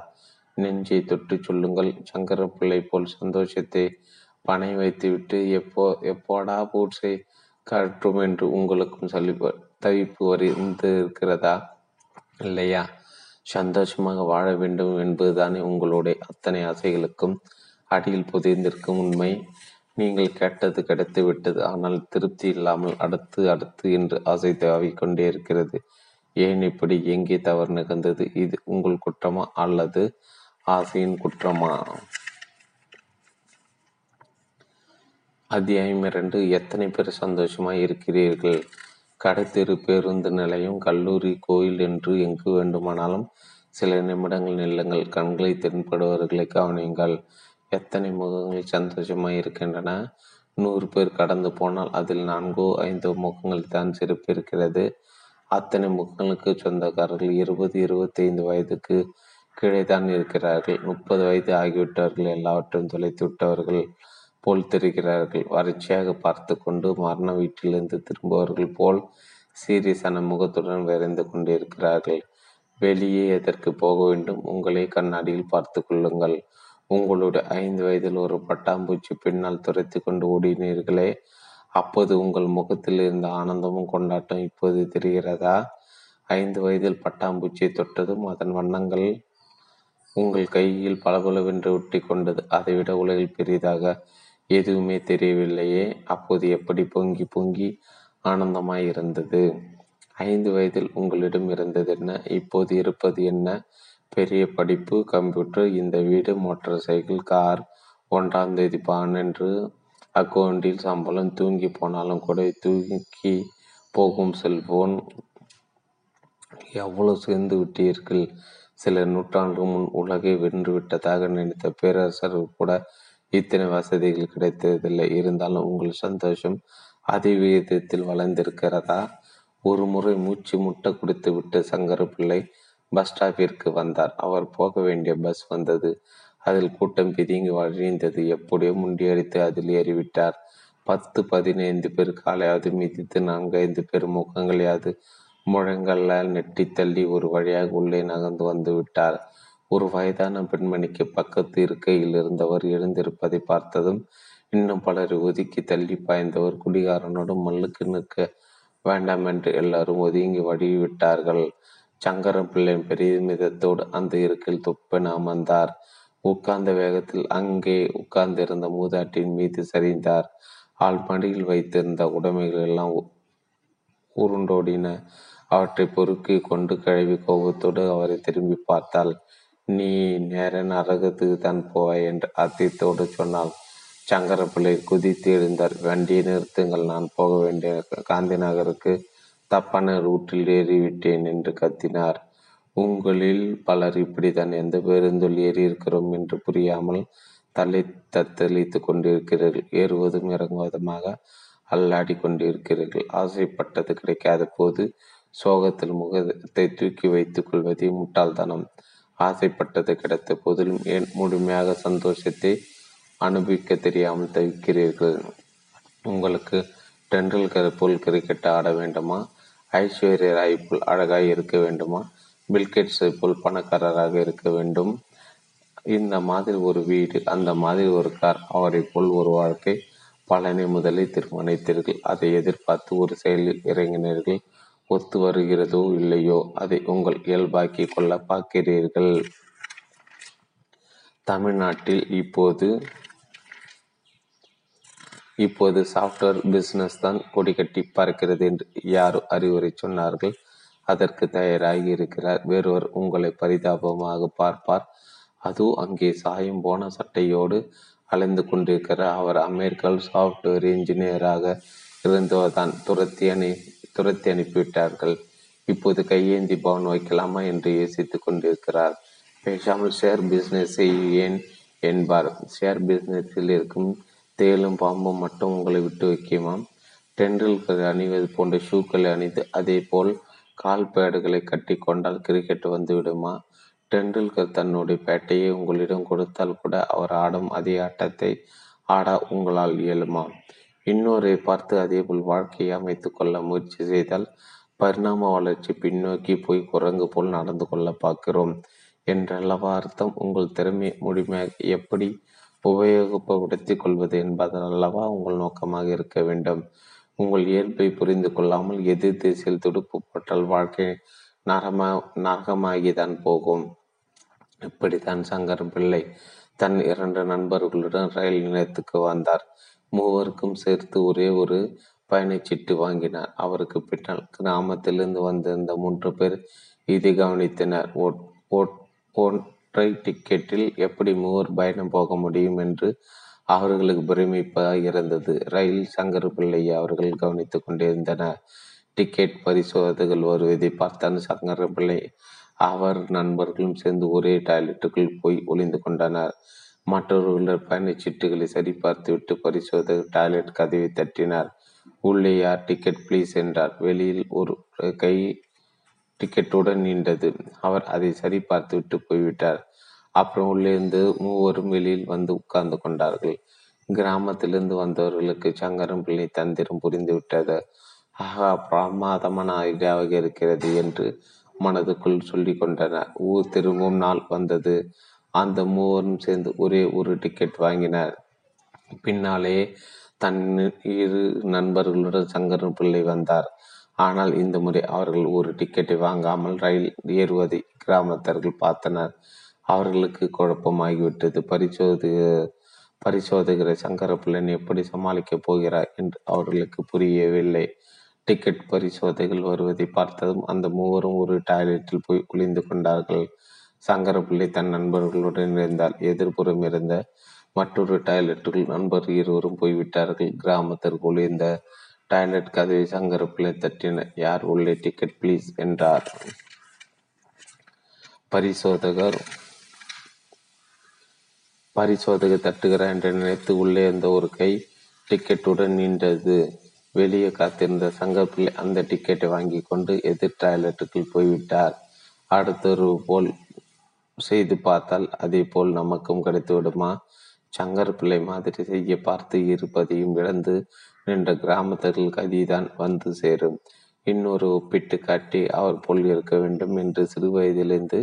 Speaker 1: நெஞ்சை தொட்டு சொல்லுங்கள். சங்கர பிள்ளை போல் சந்தோஷத்தை பனை வைத்துவிட்டு எப்போ எப்போடா பூட்ஸை கற்றும் என்று உங்களுக்கும் சொல்லி தவிப்பு வரிந்து இருக்கிறதா இல்லையா? சந்தோஷமாக வாழ வேண்டும் என்பதுதானே உங்களுடைய அத்தனை ஆசைகளுக்கும் அடியில் புதைந்திருக்கும் உண்மை. நீங்கள் கேட்டது கிடைத்து விட்டது ஆனால் திருப்தி இல்லாமல் அடுத்து அடுத்து என்று ஆசை கொண்டே இருக்கிறது. ஏன் இப்படி எங்கே தவறு நிகழ்ந்தது? இது உங்கள் குற்றமா அல்லது ஆசையின் குற்றமா? அத்தியாயம் இரண்டு எத்தனை பேர் சந்தோஷமாக இருக்கிறீர்கள்? கடைத்தெரு பேருந்து நிலையம் கல்லூரி கோயில் என்று எங்கு வேண்டுமானாலும் சில நிமிடங்கள் நில்லுங்கள். கண்களை தென்படுபவர்களை கவனியுங்கள். எத்தனை முகங்கள் சந்தோஷமாக இருக்கின்றன? நூறு பேர் கடந்து போனால் அதில் நான்கோ ஐந்தோ முகங்கள் தான் சிறப்பு இருக்கிறது அத்தனை முகங்களுக்கு சொந்தக்காரர்கள் இருபது இருபத்தைந்து வயதுக்கு கீழே தான் இருக்கிறார்கள். முப்பது வயது ஆகிவிட்டவர்கள் எல்லாவற்றையும் தொலைத்து விட்டவர்கள் போல் தெரிகிறார்கள். வறட்சியாக பார்த்து கொண்டு மரண வீட்டிலிருந்து திரும்புவர்கள் போல் சீரியஸான முகத்துடன் விரைந்து கொண்டிருக்கிறார்கள். வெளியே எதற்கு போக வேண்டும்? உங்களை கண்ணாடியில் பார்த்து கொள்ளுங்கள். உங்களுடைய ஐந்து வயதில் ஒரு பட்டாம்பூச்சி பின்னால் துரைத்து கொண்டு ஓடினீர்களே. அப்போது உங்கள் முகத்தில் இருந்த ஆனந்தமும் கொண்டாட்டம் இப்போது தெரிகிறதா? ஐந்து வயதில் பட்டாம்பூச்சியை தொட்டதும் அதன் வண்ணங்கள் உங்கள் கையில் பளபளவென்று ஒட்டி கொண்டது. அதைவிட உலகில் பெரிதாக எதுவுமே தெரியவில்லையே. அப்போது எப்படி பொங்கி பொங்கி ஆனந்தமாய் இருந்தது? ஐந்து வயதில் உங்களிடம் இருந்தது என்ன? இப்போது இருப்பது என்ன? பெரிய படிப்பு கம்ப்யூட்டர் இந்த வீடு மோட்டார் சைக்கிள் கார் ஒன்றாம் தேதி என்று அக்கௌண்டில் சம்பளம் தூங்கி போனாலும் கூட தூக்கி போகும் செல்போன் எவ்வளவு சேர்ந்து விட்டீர்கள்? சில நூற்றாண்டு முன் உலகை வென்றுவிட்டதாக நினைத்த பேரரசர் கூட இத்தனை வசதிகள் கிடைத்ததில்லை. இருந்தாலும் உங்கள் சந்தோஷம் அதிவிகிதத்தில் வளர்ந்திருக்கிறதா? ஒரு முறை மூச்சு முட்டை குடித்து விட்டு சங்கர பிள்ளை பஸ் ஸ்டாப்பிற்கு வந்தார். அவர் போக வேண்டிய பஸ் வந்தது. அதில் கூட்டம் பிதிங்கி வழிந்தது. எப்படியோ முண்டியடித்து அதில் ஏறிவிட்டார். பத்து பதினைந்து பேர் காலையாவது மிதித்து நான்கு ஐந்து பேர் முகங்களையாவது முழங்களால் நெட்டி தள்ளி ஒரு வழியாக உள்ளே நகர்ந்து வந்து விட்டார். ஒரு வயதான பெண்மணிக்கு பக்கத்து இருக்கையில் இருந்தவர் எழுந்திருப்பதை பார்த்ததும் இன்னும் பலரை ஒதுக்கி தள்ளி பாய்ந்தவர் குடிகாரனோடு மல்லுக்கு நிற்க வேண்டாம் என்று எல்லாரும் ஒதுங்கி வடிவிட்டார்கள் சங்கரன் பிள்ளை பெருமிதத்தோடு அந்த இருக்கையில் துப்பென அமர்ந்தார். உட்கார்ந்த வேகத்தில் அங்கே உட்கார்ந்திருந்த மூதாட்டின் மீது சரிந்தார். ஆள் மடியில் வைத்திருந்த உடைமைகள் எல்லாம் உருண்டோடின. அவற்றை பொறுக்கி கொண்டு கழுவி கோபத்தோடு அவரை திரும்பி பார்த்தாள். நீ நேர நரகத்துக்கு தான் போவாய் என்று அத்தியத்தோடு சொன்னால் சங்கரப்பிள்ளை குதித்து எழுந்தார். வண்டியை நிறுத்துங்கள் நான் போக வேண்டிய காந்தி நகருக்கு தப்பான ரூட்டில் ஏறிவிட்டேன் என்று கத்தினார். உங்களில் பலர் இப்படித்தான் எந்த பேருந்தில் ஏறி இருக்கிறோம் என்று புரியாமல் தலை தத்தளித்து கொண்டிருக்கிறீர்கள். ஏறுவதும் இறங்குவதுமாக அல்லாடி கொண்டிருக்கிறீர்கள். ஆசைப்பட்டது கிடைக்காத போது சோகத்தில் முகத்தை தூக்கி வைத்துக் கொள்வதே முட்டாள்தனம். ஆசைப்பட்டது கிடைத்த போதிலும் ஏன் முழுமையாக சந்தோஷத்தை அனுபவிக்க தெரியாமல் தவிக்கிறீர்கள்? உங்களுக்கு டெண்டுல்கர் போல் கிரிக்கெட் ஆட வேண்டுமா? ஐஸ்வர்ய ராய் போல் அழகாக இருக்க வேண்டுமா? பில்கேட்ஸை போல் பணக்காரராக இருக்க வேண்டும். இந்த மாதிரி ஒரு வீடு அந்த மாதிரி ஒரு கார் அவரை போல் ஒரு வாழ்க்கை பலனை முதலில் தீர்மானித்தீர்கள். அதை எதிர்பார்த்து ஒரு செயலில் இறங்கினீர்கள். ஒத்து வருகிறதோ இல்லையோ அதை உங்கள் இயல்பாக்கி கொள்ள பார்க்கிறீர்கள். தமிழ்நாட்டில் இப்போது இப்போது சாஃப்ட்வேர் பிஸ்னஸ் தான் கொடி கட்டி பார்க்கிறது என்று யார் அறிவுரை சொன்னார்கள். அதற்கு தயாராகி இருக்கிறார். வேறொரு உங்களை பரிதாபமாக பார்ப்பார். அது அங்கே சாயம் போன சட்டையோடு அலைந்து கொண்டிருக்கிறார் அவர் அமெரிக்காவில் சாஃப்ட்வேர் இன்ஜினியராக இருந்தவர் தான் துரத்தி அனுப்பிவிட்டார்கள். இப்போது கையேந்தி பவன் வைக்கலாமா என்று யோசித்துக் கொண்டிருக்கிறார். பேசாமல் ஷேர் பிஸ்னஸ் ஏன் என்பார். ஷேர் பிஸ்னஸில் இருக்கும் தேலும் பாம்பும் மட்டும் உங்களை விட்டு வைக்குமாம். டெண்டுல்கர் அணிவது போன்ற ஷூக்களை அணிந்து அதே போல் கால் பேடுகளை கட்டி கொண்டால் கிரிக்கெட் வந்துவிடுமா டெண்டுல்கர் தன்னுடைய பேட்டையை உங்களிடம் கொடுத்தால் கூட அவர் ஆடும் அதே ஆட்டத்தை ஆட உங்களால் இயலுமா? இன்னொரை பார்த்து அதேபோல் வாழ்க்கையை அமைத்து கொள்ள முயற்சி செய்தால் பரிணாம வளர்ச்சி பின்னோக்கி போய் குரங்கு போல் நடந்து கொள்ள பார்க்கிறோம் என்றல்லவா அர்த்தம்? உங்கள் திறமை முழுமையாக எப்படி உபயோகப்படுத்திக் கொள்வது என்பதன் அல்லவா உங்கள் நோக்கமாக இருக்க வேண்டும். உங்கள் இயல்பை புரிந்து கொள்ளாமல் எதிர் திசையில் துடுப்பு போட்டால் வாழ்க்கை நரமா நரகமாகிதான் போகும். இப்படித்தான் சங்கர் பிள்ளை தன் இரண்டு நண்பர்களுடன் ரயில் நிலையத்துக்கு வந்தார். மூவருக்கும் சேர்த்து ஒரே ஒரு பயணச்சீட்டு வாங்கினார். அவருக்கு பின்னால் கிராமத்திலிருந்து வந்திருந்த மூன்று பேர் இதை கவனித்தனர். ஒற்றை டிக்கெட்டில் எப்படி மூவர் பயணம் போக முடியும் என்று அவர்களுக்கு பிரமிப்பாக இருந்தது. ரயில் சங்கர் பிள்ளையை அவர்கள் கவனித்துக் கொண்டிருந்தனர். டிக்கெட் பரிசோதகர்கள் வருவதை பார்த்தான் சங்கர பிள்ளை அவர் நண்பர்களும் சேர்ந்து ஒரே டாய்லெட்டுக்குள் போய் ஒளிந்து கொண்டனர். மற்றவர்கள் பயணச்சீட்டுகளை சரிபார்த்துவிட்டு பரிசோதகர் டாய்லெட் கதவை தட்டினார். உள்ளே யார் டிக்கெட் ப்ளீஸ் என்றார். வெளியில் ஒரு கை டிக்கெட்டுடன் நீண்டது அவர் அதை சரி பார்த்துவிட்டு போய்விட்டார். அப்புறம் உள்ளே இருந்து மூவரும் வெளியில் வந்து உட்கார்ந்து கொண்டார்கள். கிராமத்திலிருந்து வந்தவர்களுக்கு சங்கரம் பிள்ளை தந்திரம் புரிந்துவிட்டது ஆகா ஆஹா பிரமாதமான ஐடியாவாக இருக்கிறது என்று மனதுக்குள் சொல்லி கொண்டனர். ஊர் திரும்பும் நாள் வந்தது. அந்த மூவரும் சேர்ந்து ஒரே ஒரு டிக்கெட் வாங்கினர். பின்னாலே தன் இரு நண்பர்களுடன் சங்கரன் பிள்ளை வந்தார். ஆனால் இந்த முறை அவர்கள் ஒரு டிக்கெட்டை வாங்காமல் ரயில் ஏறுவதை கிராமத்தர்கள் பார்த்தனர். அவர்களுக்கு குழப்பமாகிவிட்டது. பரிசோதி பரிசோதகரை சங்கரப்பிள்ளன் எப்படி சமாளிக்கப் போகிறார் என்று அவர்களுக்கு புரியவில்லை. டிக்கெட் பரிசோதைகள் வருவதை பார்த்ததும் அந்த மூவரும் ஒரு டாய்லெட்டில் போய் ஒளிந்து கொண்டார்கள். சங்கரப்பிள்ளை தன் நண்பர்களுடன் இருந்தால் எதிர்ப்புறம் இருந்த மற்றொரு டாய்லெட்டுகள் நண்பர் இருவரும் போய்விட்டார்கள். கிராமத்திற்குள் இந்த டாய்லெட் கதவை சங்கரப்பிள்ளை தட்டின யார் உள்ளே டிக்கெட் ப்ளீஸ் என்றார். பரிசோதகர் பரிசோதகர் தட்டுகிறார் என்று நினைத்து உள்ளே இருந்த ஒரு கை டிக்கெட்டுடன் நின்றது. வெளியே காத்திருந்த சங்கப்பிள்ளை அந்த டிக்கெட்டை வாங்கி கொண்டு எதிர் டாய்லெட்டுக்குள் போய்விட்டார். அடுத்தொரு போல் செய்து பார்த்தால் அதே போல் நமக்கும் கிடைத்துவிடுமா சங்கர் பிள்ளை மாதிரி செய்ய பார்த்து இருப்பதையும் இழந்து நின்ற கிராமத்தில் கதிதான் வந்து சேரும். இன்னொரு ஒப்பிட்டு காட்டி அவர் போல் இருக்க வேண்டும் என்று சிறு வயதிலிருந்து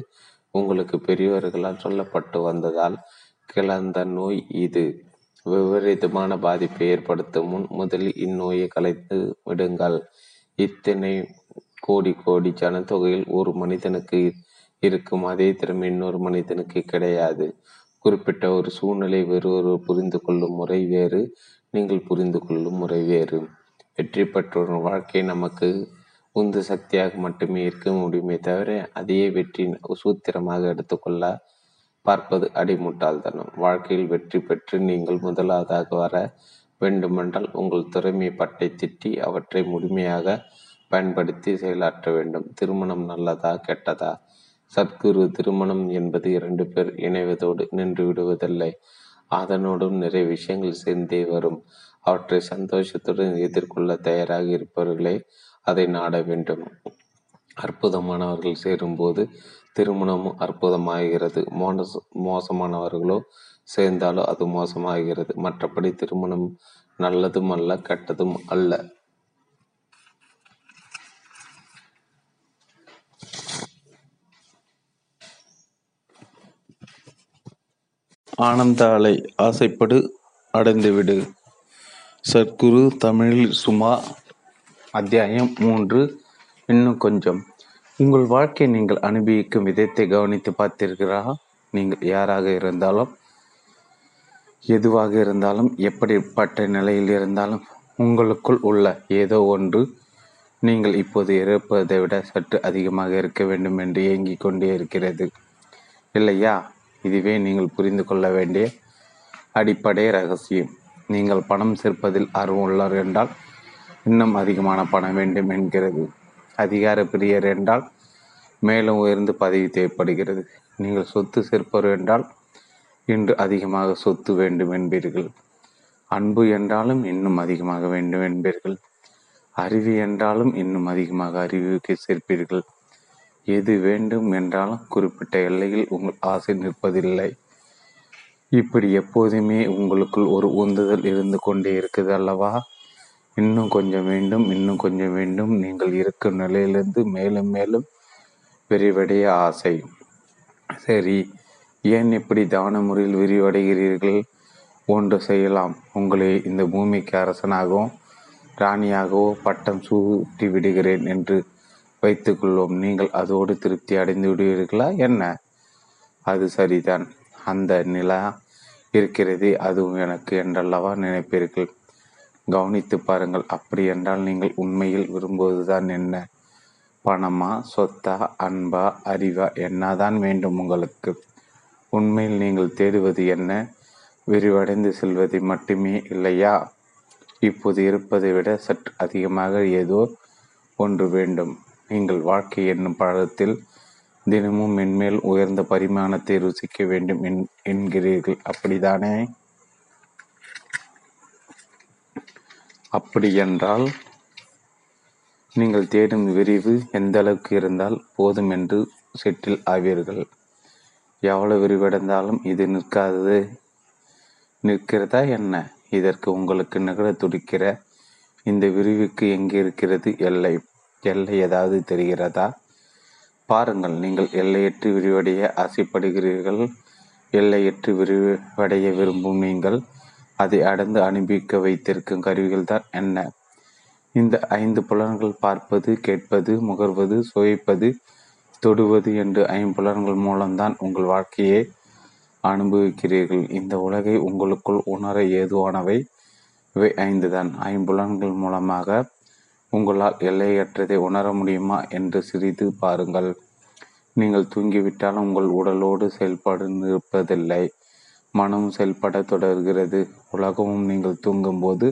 Speaker 1: உங்களுக்கு பெரியவர்களால் சொல்லப்பட்டு வந்ததால் கிளந்த நோய் இது. விபரீதமான பாதிப்பை ஏற்படுத்தும் முன் முதலில் இந்நோயை கலைத்து விடுங்கள். இத்தனை கோடி கோடி ஜனத்தொகையில் ஒரு மனிதனுக்கு இருக்கும். அதே திறமை இன்னொரு மனிதனுக்கு கிடையாது. குறிப்பிட்ட ஒரு சூழ்நிலை வேறு புரிந்து கொள்ளும் முறை வேறு நீங்கள் புரிந்து கொள்ளும் முறை வேறு. வெற்றி பெற்றோரின் வாழ்க்கை நமக்கு உந்து சக்தியாக மட்டுமே இருக்க முடியுமே தவிர அதையே வெற்றி சூத்திரமாக எடுத்துக்கொள்ள பார்ப்பது அடிமுட்டாள்தனம். வாழ்க்கையில் வெற்றி பெற்று நீங்கள் முதலாவதாக வர வேண்டுமென்றால் உங்கள் திறமை பட்டை திட்டி அவற்றை முழுமையாக பயன்படுத்தி செயலாற்ற வேண்டும். திருமணம் நல்லதா கெட்டதா? சத்குரு திருமணம் என்பது இரண்டு பேர் இணைவதோடு நின்று விடுவதில்லை.
Speaker 2: அதனோடும் நிறைய விஷயங்கள் சேர்ந்தே வரும். அவற்றை சந்தோஷத்துடன் எதிர்கொள்ள தயாராக இருப்பவர்களே அதை நாட வேண்டும். அற்புதமானவர்கள் சேரும்போது திருமணமும் அற்புதமாகிறது. மோச மோசமானவர்களோ சேர்ந்தாலோ அது மோசமாகிறது. மற்றபடி திருமணம் நல்லதும் அல்ல கெட்டதும் அல்ல. ஆனந்த அலை ஆசைப்படு அடைந்துவிடு. சத்குரு தமிழில் சுமா அத்தியாயம் மூன்று இன்னும் கொஞ்சம். உங்கள் வாழ்க்கையை நீங்கள் அனுபவிக்கும் விதத்தை கவனித்து பார்த்தீர்களா நீங்கள் யாராக இருந்தாலும் எதுவாக இருந்தாலும் எப்படிப்பட்ட நிலையில் இருந்தாலும் உங்களுக்குள் உள்ள ஏதோ ஒன்று நீங்கள் இப்போது இருப்பதை விட சற்று அதிகமாக இருக்க வேண்டும் என்று ஏங்கிக் கொண்டே இருக்கிறது. இல்லையா? இதுவே நீங்கள் புரிந்து கொள்ள வேண்டிய அடிப்படை ரகசியம். நீங்கள் பணம் சேர்ப்பதில் ஆர்வம் உள்ளார் என்றால் இன்னும் அதிகமான பணம் வேண்டும் என்கிறது. அதிகார பிரியர் என்றால் மேலும் உயர்ந்து பதவி தேவைப்படுகிறது. நீங்கள் சொத்து சேர்ப்பவர் என்றால் இன்று அதிகமாக சொத்து வேண்டும் என்பீர்கள். அன்பு என்றாலும் இன்னும் அதிகமாக வேண்டும் என்பீர்கள். அறிவு என்றாலும் இன்னும் அதிகமாக அறிவுக்கு சேர்ப்பீர்கள். எது வேண்டும் என்றாலும் குறிப்பிட்ட எல்லையில் உங்கள் ஆசை நிற்பதில்லை. இப்படி எப்போதுமே உங்களுக்குள் ஒரு உந்துதல் இருந்து கொண்டே இருக்குது அல்லவா? இன்னும் கொஞ்சம் வேண்டும் இன்னும் கொஞ்சம் வேண்டும். நீங்கள் இருக்கும் நிலையிலிருந்து மேலும் மேலும் விரிவடைய ஆசை. சரி ஏன் இப்படி தான முறையில் விரிவடைகிறீர்கள்? ஒன்று செய்யலாம். உங்களை இந்த பூமிக்கு அரசனாகவும் ராணியாகவோ பட்டம் சூட்டி விடுகிறேன் என்று வைத்துக்கொள்வோம். நீங்கள் அதோடு திருப்தி அடைந்து விடுவீர்களா? என்ன? அது சரிதான். அந்த நிலா இருக்கிறதே அதுவும் எனக்கு என்றல்லவா நினைப்பீர்கள்? கவனித்து பாருங்கள். அப்படி என்றால் நீங்கள் உண்மையில் விரும்புவதுதான் என்ன? பணமா சொத்தா அன்பா அறிவா? என்னதான் வேண்டும் உங்களுக்கு? உண்மையில் நீங்கள் தேடுவது என்ன? விரிவடைந்து செல்வதை மட்டுமே இல்லையா? இப்போது இருப்பதை விட சற்று அதிகமாக ஏதோ ஒன்று வேண்டும். நீங்கள் வாழ்க்கை என்னும் பழத்தில் தினமும் மென்மேல் உயர்ந்த பரிமாணத்தை ருசிக்க வேண்டும் என்கிறீர்கள். அப்படிதானே? அப்படி என்றால் நீங்கள் தேடும் விரிவு எந்த அளவுக்கு இருந்தால் போதும் என்று செட்டில் ஆவீர்கள். எவ்வளவு விரிவடைந்தாலும் இது நிற்காதது. நிற்கிறதா என்ன? இதற்கு உங்களுக்கு நிகழ துடிக்கிற இந்த விரிவுக்கு எங்கே இருக்கிறது? எல்லை எல்லை ஏதாவது தெரிகிறதா? பாருங்கள் நீங்கள் எல்லையற்று விரிவடைய ஆசைப்படுகிறீர்கள். எல்லையற்று விரிவடைய விரும்பும் நீங்கள் அதை அடைந்து அனுபவிக்க வைத்திருக்கும் கருவிகள் தான் என்ன? இந்த ஐந்து புலன்கள் பார்ப்பது கேட்பது முகர்வது சுவைப்பது தொடுவது என்று ஐம்புலன்கள் மூலம்தான் உங்கள் வாழ்க்கையை அனுபவிக்கிறீர்கள். இந்த உலகை உங்களுக்குள் உணர ஏதுவானவை? இவை ஐந்துதான். ஐம்புலன்கள் மூலமாக உங்களால் எல்லையற்றதை உணர முடியுமா என்று சிறிது பாருங்கள். நீங்கள் தூங்கிவிட்டால் உங்கள் உடலோடு செயல்பாடு நிற்பதில்லை. மனமும் செயல்பட தொடர்கிறது. உலகமும் நீங்கள் தூங்கும்போது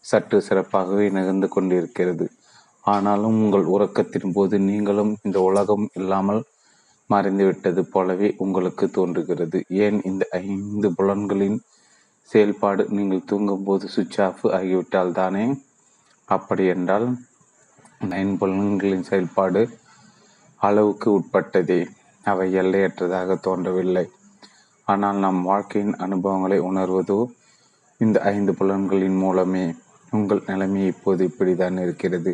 Speaker 2: சற்று சிறப்பாகவே நிகழ்ந்து கொண்டிருக்கிறது. ஆனாலும் உங்கள் உறக்கத்தின் போது நீங்களும் இந்த உலகம் இல்லாமல் மறைந்துவிட்டது போலவே உங்களுக்கு தோன்றுகிறது. ஏன் இந்த ஐந்து புலன்களின் செயல்பாடு? நீங்கள் தூங்கும்போது சுவிட்ச் ஆஃப் ஆகிவிட்டால் தானே? அப்படியென்றால் நைன் புலன்களின் செயல்பாடு அளவுக்கு உட்பட்டதே. அவை எல்லையற்றதாக தோன்றவில்லை. ஆனால் நம் வாழ்க்கையின் அனுபவங்களை உணர்வதோ இந்த ஐந்து புலன்களின் மூலமே உங்கள் நிலைமை இப்போது இப்படித்தான் இருக்கிறது.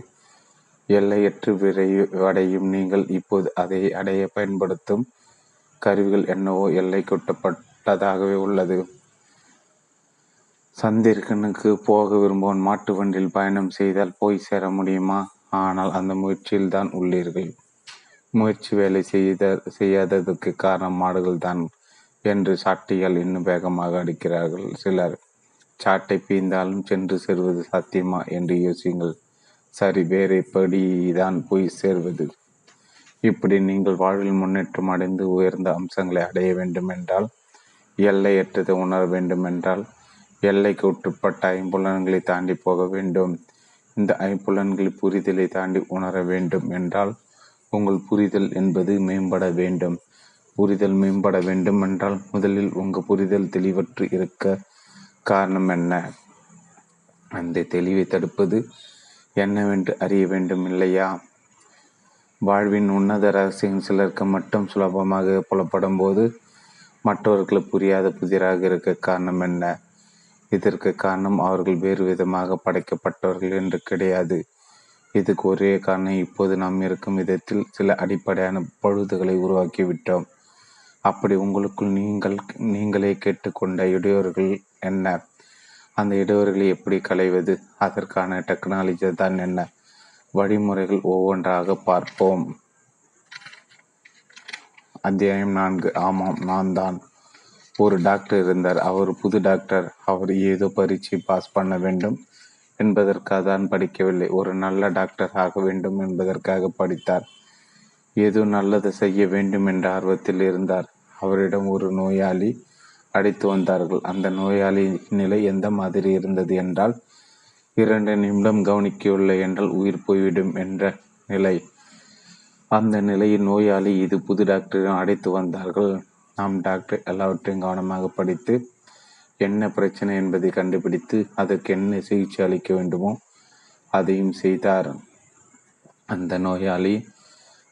Speaker 2: எல்லையற்று விரைவடையும் நீங்கள் இப்போது அதை அடைய பயன்படுத்தும் கருவிகள் என்னவோ எல்லை கொட்டப்பட்டதாகவே உள்ளது. சந்திரகனுக்கு போக விரும்புவோன். மாட்டு வண்டியில் பயணம் செய்தால் போய் சேர முடியுமா? ஆனால் அந்த முயற்சியில் தான் உள்ளீர்கள். முயற்சி வேலை செய்த செய்யாததற்கு காரணம் மாடுகள் தான் என்று சாட்டிகள் இன்னும் வேகமாக அடிக்கிறார்கள் சிலர். சாட்டை பீந்தாலும் சென்று சேர்வது சாத்தியமா என்று யோசியுங்கள். சரி வேறு எப்படி தான் போய் சேர்வது. இப்படி நீங்கள் வாழ்வில் முன்னேற்றம் அடைந்து உயர்ந்த அம்சங்களை அடைய வேண்டுமென்றால் எல்லையற்றதை உணர வேண்டுமென்றால் எல்லைக்கு உட்பட்ட ஐம்புலன்களை தாண்டி போக வேண்டும். இந்த ஐம்புலன்களை புரிதலை தாண்டி உணர வேண்டும் என்றால் உங்கள் புரிதல் என்பது மேம்பட வேண்டும். புரிதல் மேம்பட வேண்டும் என்றால் முதலில் உங்கள் புரிதல் தெளிவற்று இருக்க காரணம் என்ன? அந்த தெளிவை தடுப்பது என்னவென்று அறிய வேண்டும் இல்லையா? வாழ்வின் உன்னத ரகசியம் சிலருக்கு மட்டும் சுலபமாக புலப்படும் போது மற்றவர்களுக்கு புரியாத புதிராக இருக்க காரணம் என்ன? இதற்கு காரணம் அவர்கள் வேறு விதமாக படைக்கப்பட்டவர்கள் என்று கிடையாது. இதுக்கு ஒரே காரணம் இப்போது நாம் இருக்கும் விதத்தில் சில அடிப்படையான பழுதுகளை உருவாக்கிவிட்டோம் அப்படி உங்களுக்குள் நீங்கள் நீங்களே கேட்டுக்கொண்ட இடையூறுகள் என்ன? அந்த இடையூறுகளை எப்படி களைவது? அதற்கான டெக்னாலஜி தான் என்ன? வழிமுறைகள் ஒவ்வொன்றாக பார்ப்போம். அத்தியாயம் நான்கு. ஆமாம் நான் தான் ஒரு டாக்டர் இருந்தார். அவர் புது டாக்டர் அவர் ஏதோ பரீட்சை பாஸ் பண்ண வேண்டும் என்பதற்காக தான் படிக்கவில்லை. ஒரு நல்ல டாக்டர் ஆக வேண்டும் என்பதற்காக படித்தார். ஏதோ நல்லது செய்ய வேண்டும் என்ற ஆர்வத்தில் இருந்தார். அவரிடம் ஒரு நோயாளி அடைத்து வந்தார்கள். அந்த நோயாளி நிலை எந்த மாதிரி இருந்தது என்றால் இரண்டு நிமிடம் கவனிக்கவில்லை என்றால் உயிர் போய்விடும் என்ற நிலை. அந்த நிலையில் நோயாளி இது புது டாக்டரிடம் அடைத்து வந்தார்கள். நாம் டாக்டர் எல்லாவற்றையும் கவனமாக படித்து என்ன பிரச்சனை என்பதை கண்டுபிடித்து அதற்கு என்ன சிகிச்சை அளிக்க வேண்டுமோ அதையும் செய்தார். அந்த நோயாளி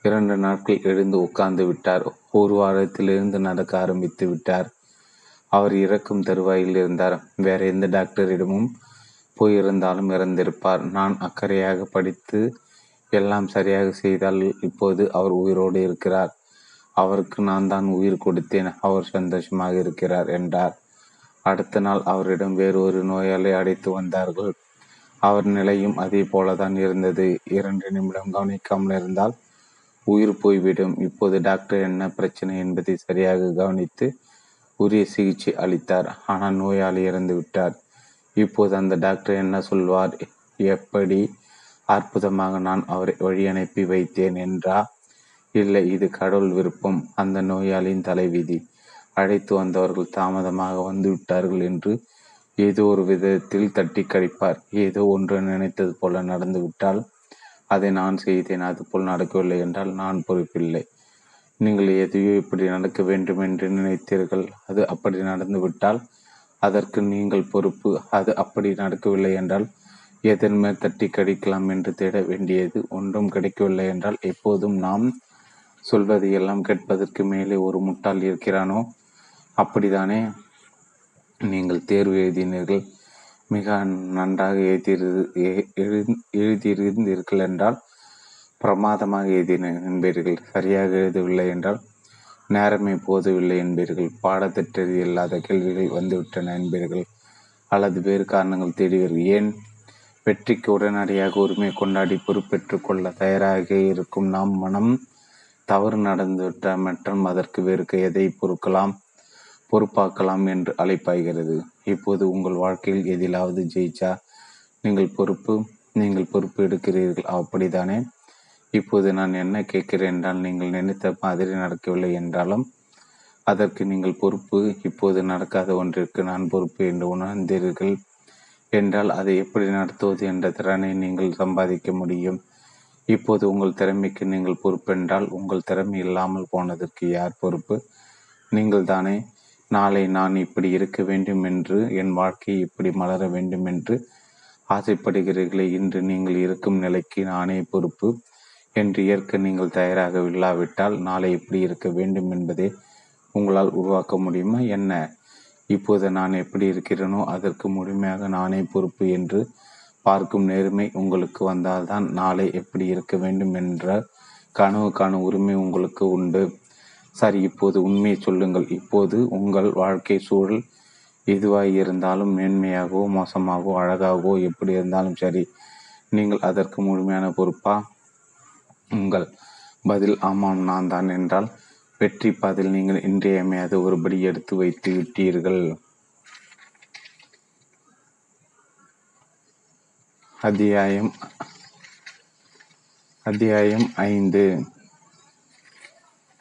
Speaker 2: இரண்டு நாட்கள் எழுந்து உட்கார்ந்து விட்டார். ஒரு வாரத்திலிருந்து நடக்க ஆரம்பித்து விட்டார். அவர் இறக்கும் தருவாயில் இருந்தார். வேற எந்த டாக்டரிடமும் போயிருந்தாலும் இறந்திருப்பார். நான் அக்கறையாக படித்து எல்லாம் சரியாக செய்தால் இப்போது அவர் உயிரோடு இருக்கிறார். அவருக்கு நான் தான் உயிர் கொடுத்தேன். அவர் சந்தோஷமாக இருக்கிறார் என்றார். அடுத்த நாள் அவரிடம் வேறொரு நோயாளி அடைத்து வந்தார்கள். அவர் நிலையும் அதே போலதான் இருந்தது. இரண்டு நிமிடம் கவனிக்காமல் இருந்தால் உயிர் போய்விடும். இப்போது டாக்டர் என்ன பிரச்சனை என்பதை சரியாக கவனித்து உரிய சிகிச்சை அளித்தார். ஆனால் நோயாளி இறந்து விட்டார். இப்போது அந்த டாக்டர் என்ன சொல்வார்? எப்படி அற்புதமாக நான் அவரை வழி அனுப்பி வைத்தேன் என்றா? இல்லை இது கடவுள் விருப்பம். அந்த நோயாளியின் தலைவிதி. அழைத்து வந்தவர்கள் தாமதமாக வந்து விட்டார்கள் என்று ஏதோ ஒரு விதத்தில் தட்டி கழிப்பார் ஏதோ ஒன்று நினைத்தது போல நடந்து விட்டால் அதை நான் செய்தேன். அது போல் நடக்கவில்லை என்றால் நான் பொறுப்பில்லை. நீங்கள் எதையோ இப்படி நடக்க வேண்டும் என்று நினைத்தீர்கள். அது அப்படி நடந்து விட்டால் அதற்கு நீங்கள் பொறுப்பு. அது அப்படி நடக்கவில்லை என்றால் எதன் மேல் தட்டி கடிக்கலாம் என்று தேட வேண்டியது ஒன்றும் கிடைக்கவில்லை என்றால் எப்போதும் நாம் சொல்வதை எல்லாம் கேட்பதற்கு மேலே ஒரு முட்டாள் இருக்கிறானோ? அப்படித்தானே நீங்கள் தேர்வு எழுதினீர்கள். மிக நன்றாக எழுதியிருந்தீர்கள் என்றால் பிரமாதமாக எழுதின என்பீர்கள். சரியாக எழுதவில்லை என்றால் நேரமே போதவில்லை என்பீர்கள். பாடத்திட்டது இல்லாத கேள்விகள் வந்துவிட்டன என்பீர்கள். அல்லது வேறு காரணங்கள் தேடுவீர்கள் ஏன்? வெற்றிக்கு உடனடியாக உரிமை கொண்டாடி பொறுப்பேற்றுக் கொள்ள தயாராக இருக்கும் நாம் மனம் தவறு நடந்துவிட்ட மற்றும் அதற்கு வேறு எதை பொறுக்கலாம் பொறுப்பாக்கலாம் என்று அழைப்பாய்கிறது. இப்போது உங்கள் வாழ்க்கையில் எதிலாவது ஜெயிச்சா நீங்கள் பொறுப்பு நீங்கள் பொறுப்பு எடுக்கிறீர்கள். அப்படித்தானே? இப்போது நான் என்ன கேட்கிறேன் என்றால் நீங்கள் நினைத்த மாதிரி நடக்கவில்லை என்றாலும் அதற்கு நீங்கள் பொறுப்பு. இப்போது நடக்காத ஒன்றிற்கு நான் பொறுப்பு என்று உணர்ந்தீர்கள் என்றால் அதை எப்படி நடத்துவது என்ற திறனை நீங்கள் சம்பாதிக்க முடியும். இப்போது உங்கள் திறமைக்கு நீங்கள் பொறுப்பென்றால் உங்கள் திறமை இல்லாமல் போனதற்கு யார் பொறுப்பு? நீங்கள் தானே நாளை நான் இப்படி இருக்க வேண்டும் என்று என் வாழ்க்கை இப்படி மலர வேண்டும் என்று ஆசைப்படுகிறீர்களே இன்று நீங்கள் இருக்கும் நிலைக்கு நானே பொறுப்பு. என்று ஏற்க நீங்கள் தயாராக இல்லாவிட்டால் நாளை எப்படி இருக்க வேண்டும் என்பதை உங்களால் உருவாக்க முடியுமா? என்ன? இப்போது நான் எப்படி இருக்கிறேனோ அதற்கு முழுமையாக நானே பொறுப்பு என்று பார்க்கும் நேர்மை உங்களுக்கு வந்தால்தான் நாளை எப்படி இருக்க வேண்டும் என்ற கனவுக்கான உரிமை உங்களுக்கு உண்டு. சரி இப்போது உண்மையை சொல்லுங்கள். இப்போது உங்கள் வாழ்க்கை சூழல் எதுவாக இருந்தாலும் மேன்மையாகவோ மோசமாகவோ அழகாகவோ எப்படி இருந்தாலும் சரி நீங்கள் அதற்கு முழுமையான பொறுப்பா? உங்கள் பதில் ஆமாம் நான் தான் என்றால் வெற்றி பாதையில் நீங்கள் இன்றியமையாத ஒருபடி எடுத்து வைத்து விட்டீர்கள். அத்தியாயம் அத்தியாயம் ஐந்து.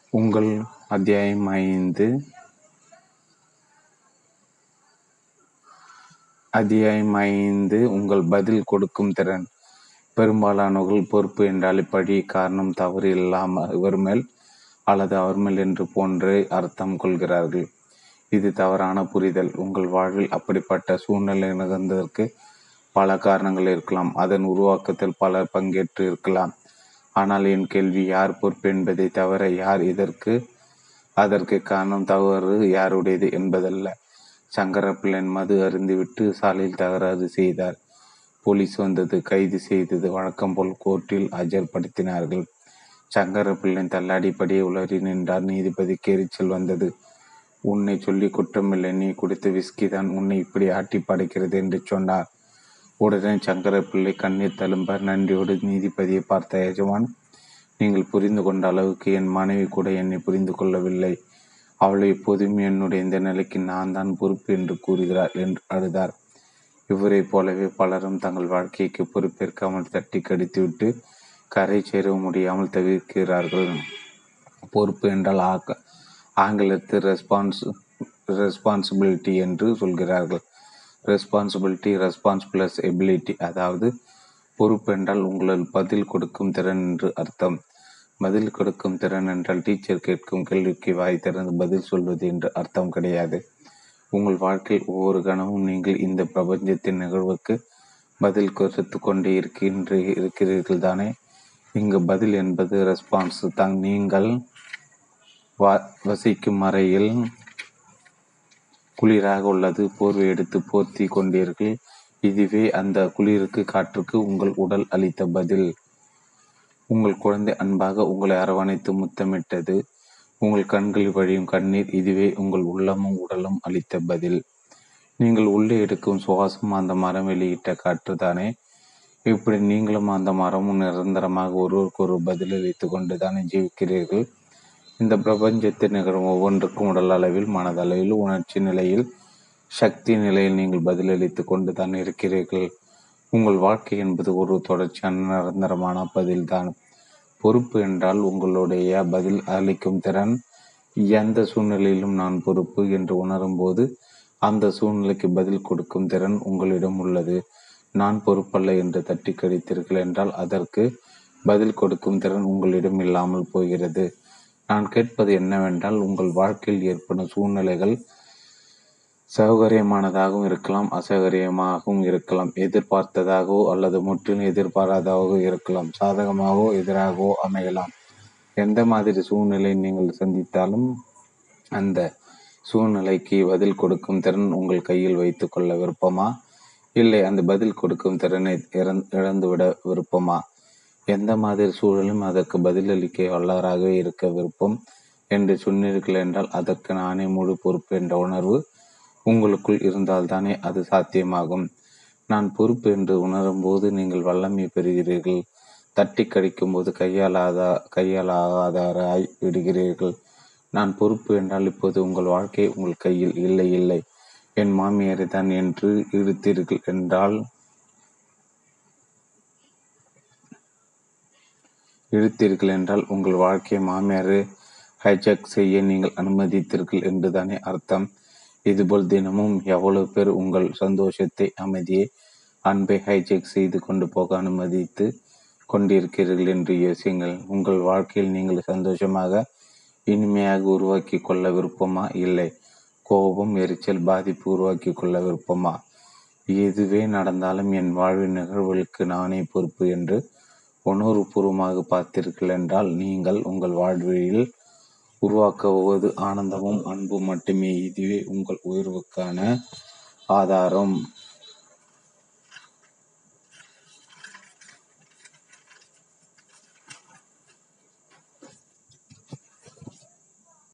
Speaker 2: உங்கள் அத்தியாயம் ஐந்து. அத்தியாயம் ஐந்து உங்கள் பதில் கொடுக்கும் திறன். பெரும்பாலானவர்கள் பொறுப்பு என்றால் பழி காரணம் தவறு இல்லாமல் இவர் மேல் அல்லது அவர் மேல் என்று போன்றே அர்த்தம் கொள்கிறார்கள். இது தவறான புரிதல். உங்கள் வாழ்வில் அப்படிப்பட்ட சூழ்நிலை நிகழ்ந்ததற்கு பல காரணங்கள் இருக்கலாம். அதன் உருவாக்கத்தில் பலர் பங்கேற்று இருக்கலாம். ஆனால் என் கேள்வி யார் பொறுப்பு என்பதை தவிர யார் இதற்கு அதற்கு காரணம் தவறு யாருடையது என்பதல்ல. சங்கரப்பிள்ளன் மது அருந்துவிட்டு சாலையில் தகராறு செய்தார். போலீஸ் வந்தது கைது செய்தது வழக்கம் போல் கோர்ட்டில் ஆஜர்படுத்தினார்கள் சங்கரப்பிள்ளன் தள்ளாடிப்படியே உளறி நின்றார். நீதிபதிக்கு எரிச்சல் வந்தது. உன்னை சொல்லி குற்றமில்லை. நீ குடித்த விஸ்கி தான் உன்னை இப்படி ஆட்டி படைக்கிறது என்று சொன்னார். உடனே சங்கரப்பிள்ளை கண்ணீர் தழும்ப நன்றியோடு நீதிபதியை பார்த்த எஜமான் நீங்கள் புரிந்து கொண்ட அளவுக்கு என் மனைவி கூட என்னை புரிந்து கொள்ளவில்லை. அவளை எப்போதும் என்னுடைய இந்த நிலைக்கு நான் தான் பொறுப்பு என்று கூறுகிறார் என்று அழுதார். இவரை போலவே பலரும் தங்கள் வாழ்க்கைக்கு பொறுப்பேற்காமல் தட்டி கடித்துவிட்டு கரை சேர முடியாமல் தவிர்க்கிறார்கள். பொறுப்பு என்றால் ஆக்க ஆங்கிலத்தில் ரெஸ்பான்ஸ் ரெஸ்பான்சிபிலிட்டி என்று சொல்கிறார்கள். ரெஸ்பான்சிபிலிட்டி ரெஸ்பான்ஸ் பிளஸ் எபிலிட்டி அதாவது பொறுப்பு என்றால் உங்களால் பதில் கொடுக்கும் திறன் என்று அர்த்தம். பதில் கொடுக்கும் திறன் என்றால் டீச்சர் கேட்கும் கேள்விக்கு வாய் திறந்து பதில் சொல்வது என்று அர்த்தம் கிடையாது. உங்கள் வாழ்க்கையில் ஒவ்வொரு கணமும் நீங்கள் இந்த பிரபஞ்சத்தின் நிகழ்வுக்கு பதில் கொடுத்து கொண்டே இருக்கின்ற இருக்கிறீர்கள் தானே? இங்கு பதில் என்பது ரெஸ்பான்ஸ் தான். நீங்கள் வசிக்கும் அறையில் குளிராக உள்ளது. போர்வை எடுத்து போர்த்தி கொண்டீர்கள். இதுவே அந்த குளிருக்கு காற்றுக்கு உங்கள் உடல் அளித்த பதில். உங்கள் குழந்தை அன்பாக உங்களை அரவணைத்து முத்தமிட்டது. உங்கள் கண்களில் வழியும் கண்ணீர் இதுவே உங்கள் உள்ளமும் உடலும் அளித்த பதில். நீங்கள் உள்ளே எடுக்கும் சுவாசம் அந்த மரம் வெளியிட்ட காற்று தானே. இப்படி நீங்களும் அந்த மரமும் நிரந்தரமாக ஒருவருக்கு ஒரு பதிலளித்து கொண்டு தானே ஜீவிக்கிறீர்கள். இந்த பிரபஞ்சத்தில் நிகழும் ஒவ்வொன்றுக்கும் உடல் அளவில் மனதளவில் உணர்ச்சி நிலையில் சக்தி நிலையில் நீங்கள் பதிலளித்து கொண்டு தான் இருக்கிறீர்கள். உங்கள் வாழ்க்கை என்பது ஒரு தொடர்ச்சியான நிரந்தரமான பதில்தான். பொறுப்பு என்றால் உங்களுடைய பதில் அளிக்கும் திறன். எந்த சூழ்நிலையிலும் நான் பொறுப்பு என்று உணரும்போது அந்த சூழ்நிலைக்கு பதில் கொடுக்கும் திறன் உங்களிடம் உள்ளது. நான் பொறுப்பல்ல என்று தட்டி கடித்தீர்கள் என்றால் அதற்கு பதில் கொடுக்கும் திறன் உங்களிடம் இல்லாமல் போகிறது. நான் கேட்பது என்னவென்றால் உங்கள் வாழ்க்கையில் ஏற்படும் சூழ்நிலைகள் சௌகரியமானதாகவும் இருக்கலாம் அசௌகரியமாகவும் இருக்கலாம் எதிர்பார்த்ததாகவோ அல்லது முற்றிலும் எதிர்பாராததாகவோ இருக்கலாம் சாதகமாகவோ எதிராகவோ அமையலாம். எந்த மாதிரி சூழ்நிலை நீங்கள் சந்தித்தாலும் அந்த சூழ்நிலைக்கு பதில் கொடுக்கும் திறன் உங்கள் கையில் வைத்து கொள்ள விருப்பமா? இல்லை அந்த பதில் கொடுக்கும் திறனை இழந்துவிட விருப்பமா? எந்த மாதிரி சூழலும் அதற்கு பதிலளிக்க வல்லவராகவே இருக்க விருப்பம் என்று சொன்னீர்கள் என்றால் அதற்கு நானே முழு பொறுப்பு என்ற உணர்வு உங்களுக்குள் இருந்தால்தானே அது சாத்தியமாகும். நான் பொறுப்பு என்று உணரும் போது நீங்கள் வல்லமை பெறுகிறீர்கள். தட்டி கடிக்கும் போது கையாளாத கையாளாதாராய் விடுகிறீர்கள். நான் பொறுப்பு என்றால் இப்போது உங்கள் வாழ்க்கை உங்கள் கையில் இல்லை இல்லை. என் மாமியாரை தான் என்று இழுத்தீர்கள் என்றால் இழுத்தீர்கள் என்றால் உங்கள் வாழ்க்கையை மாமியாரை ஹைஜாக் செய்ய நீங்கள் அனுமதித்தீர்கள் என்றுதானே அர்த்தம். இதுபோல் தினமும் எவ்வளவு பேர் உங்கள் சந்தோஷத்தை அமைதியை அன்பை ஹைஜெக் செய்து கொண்டு போக அனுமதித்து கொண்டிருக்கிறீர்கள் என்று யோசியுங்கள். உங்கள் வாழ்க்கையில் நீங்கள் சந்தோஷமாக இனிமையாக உருவாக்கி கொள்ள விருப்பமா? இல்லை. கோபம் எரிச்சல் பாதிப்பு உருவாக்கி கொள்ள விருப்பமா? எதுவே நடந்தாலும் என் வாழ்வின் நிகழ்வுகளுக்கு நானே பொறுப்பு என்று உணர்வுபூர்வமாக பார்த்தீர்கள் என்றால் நீங்கள் உங்கள் வாழ்வில் உருவாக்குவது ஆனந்தமும் அன்பும் மட்டுமே. இதுவே உங்கள் உயர்வுக்கான ஆதாரம்.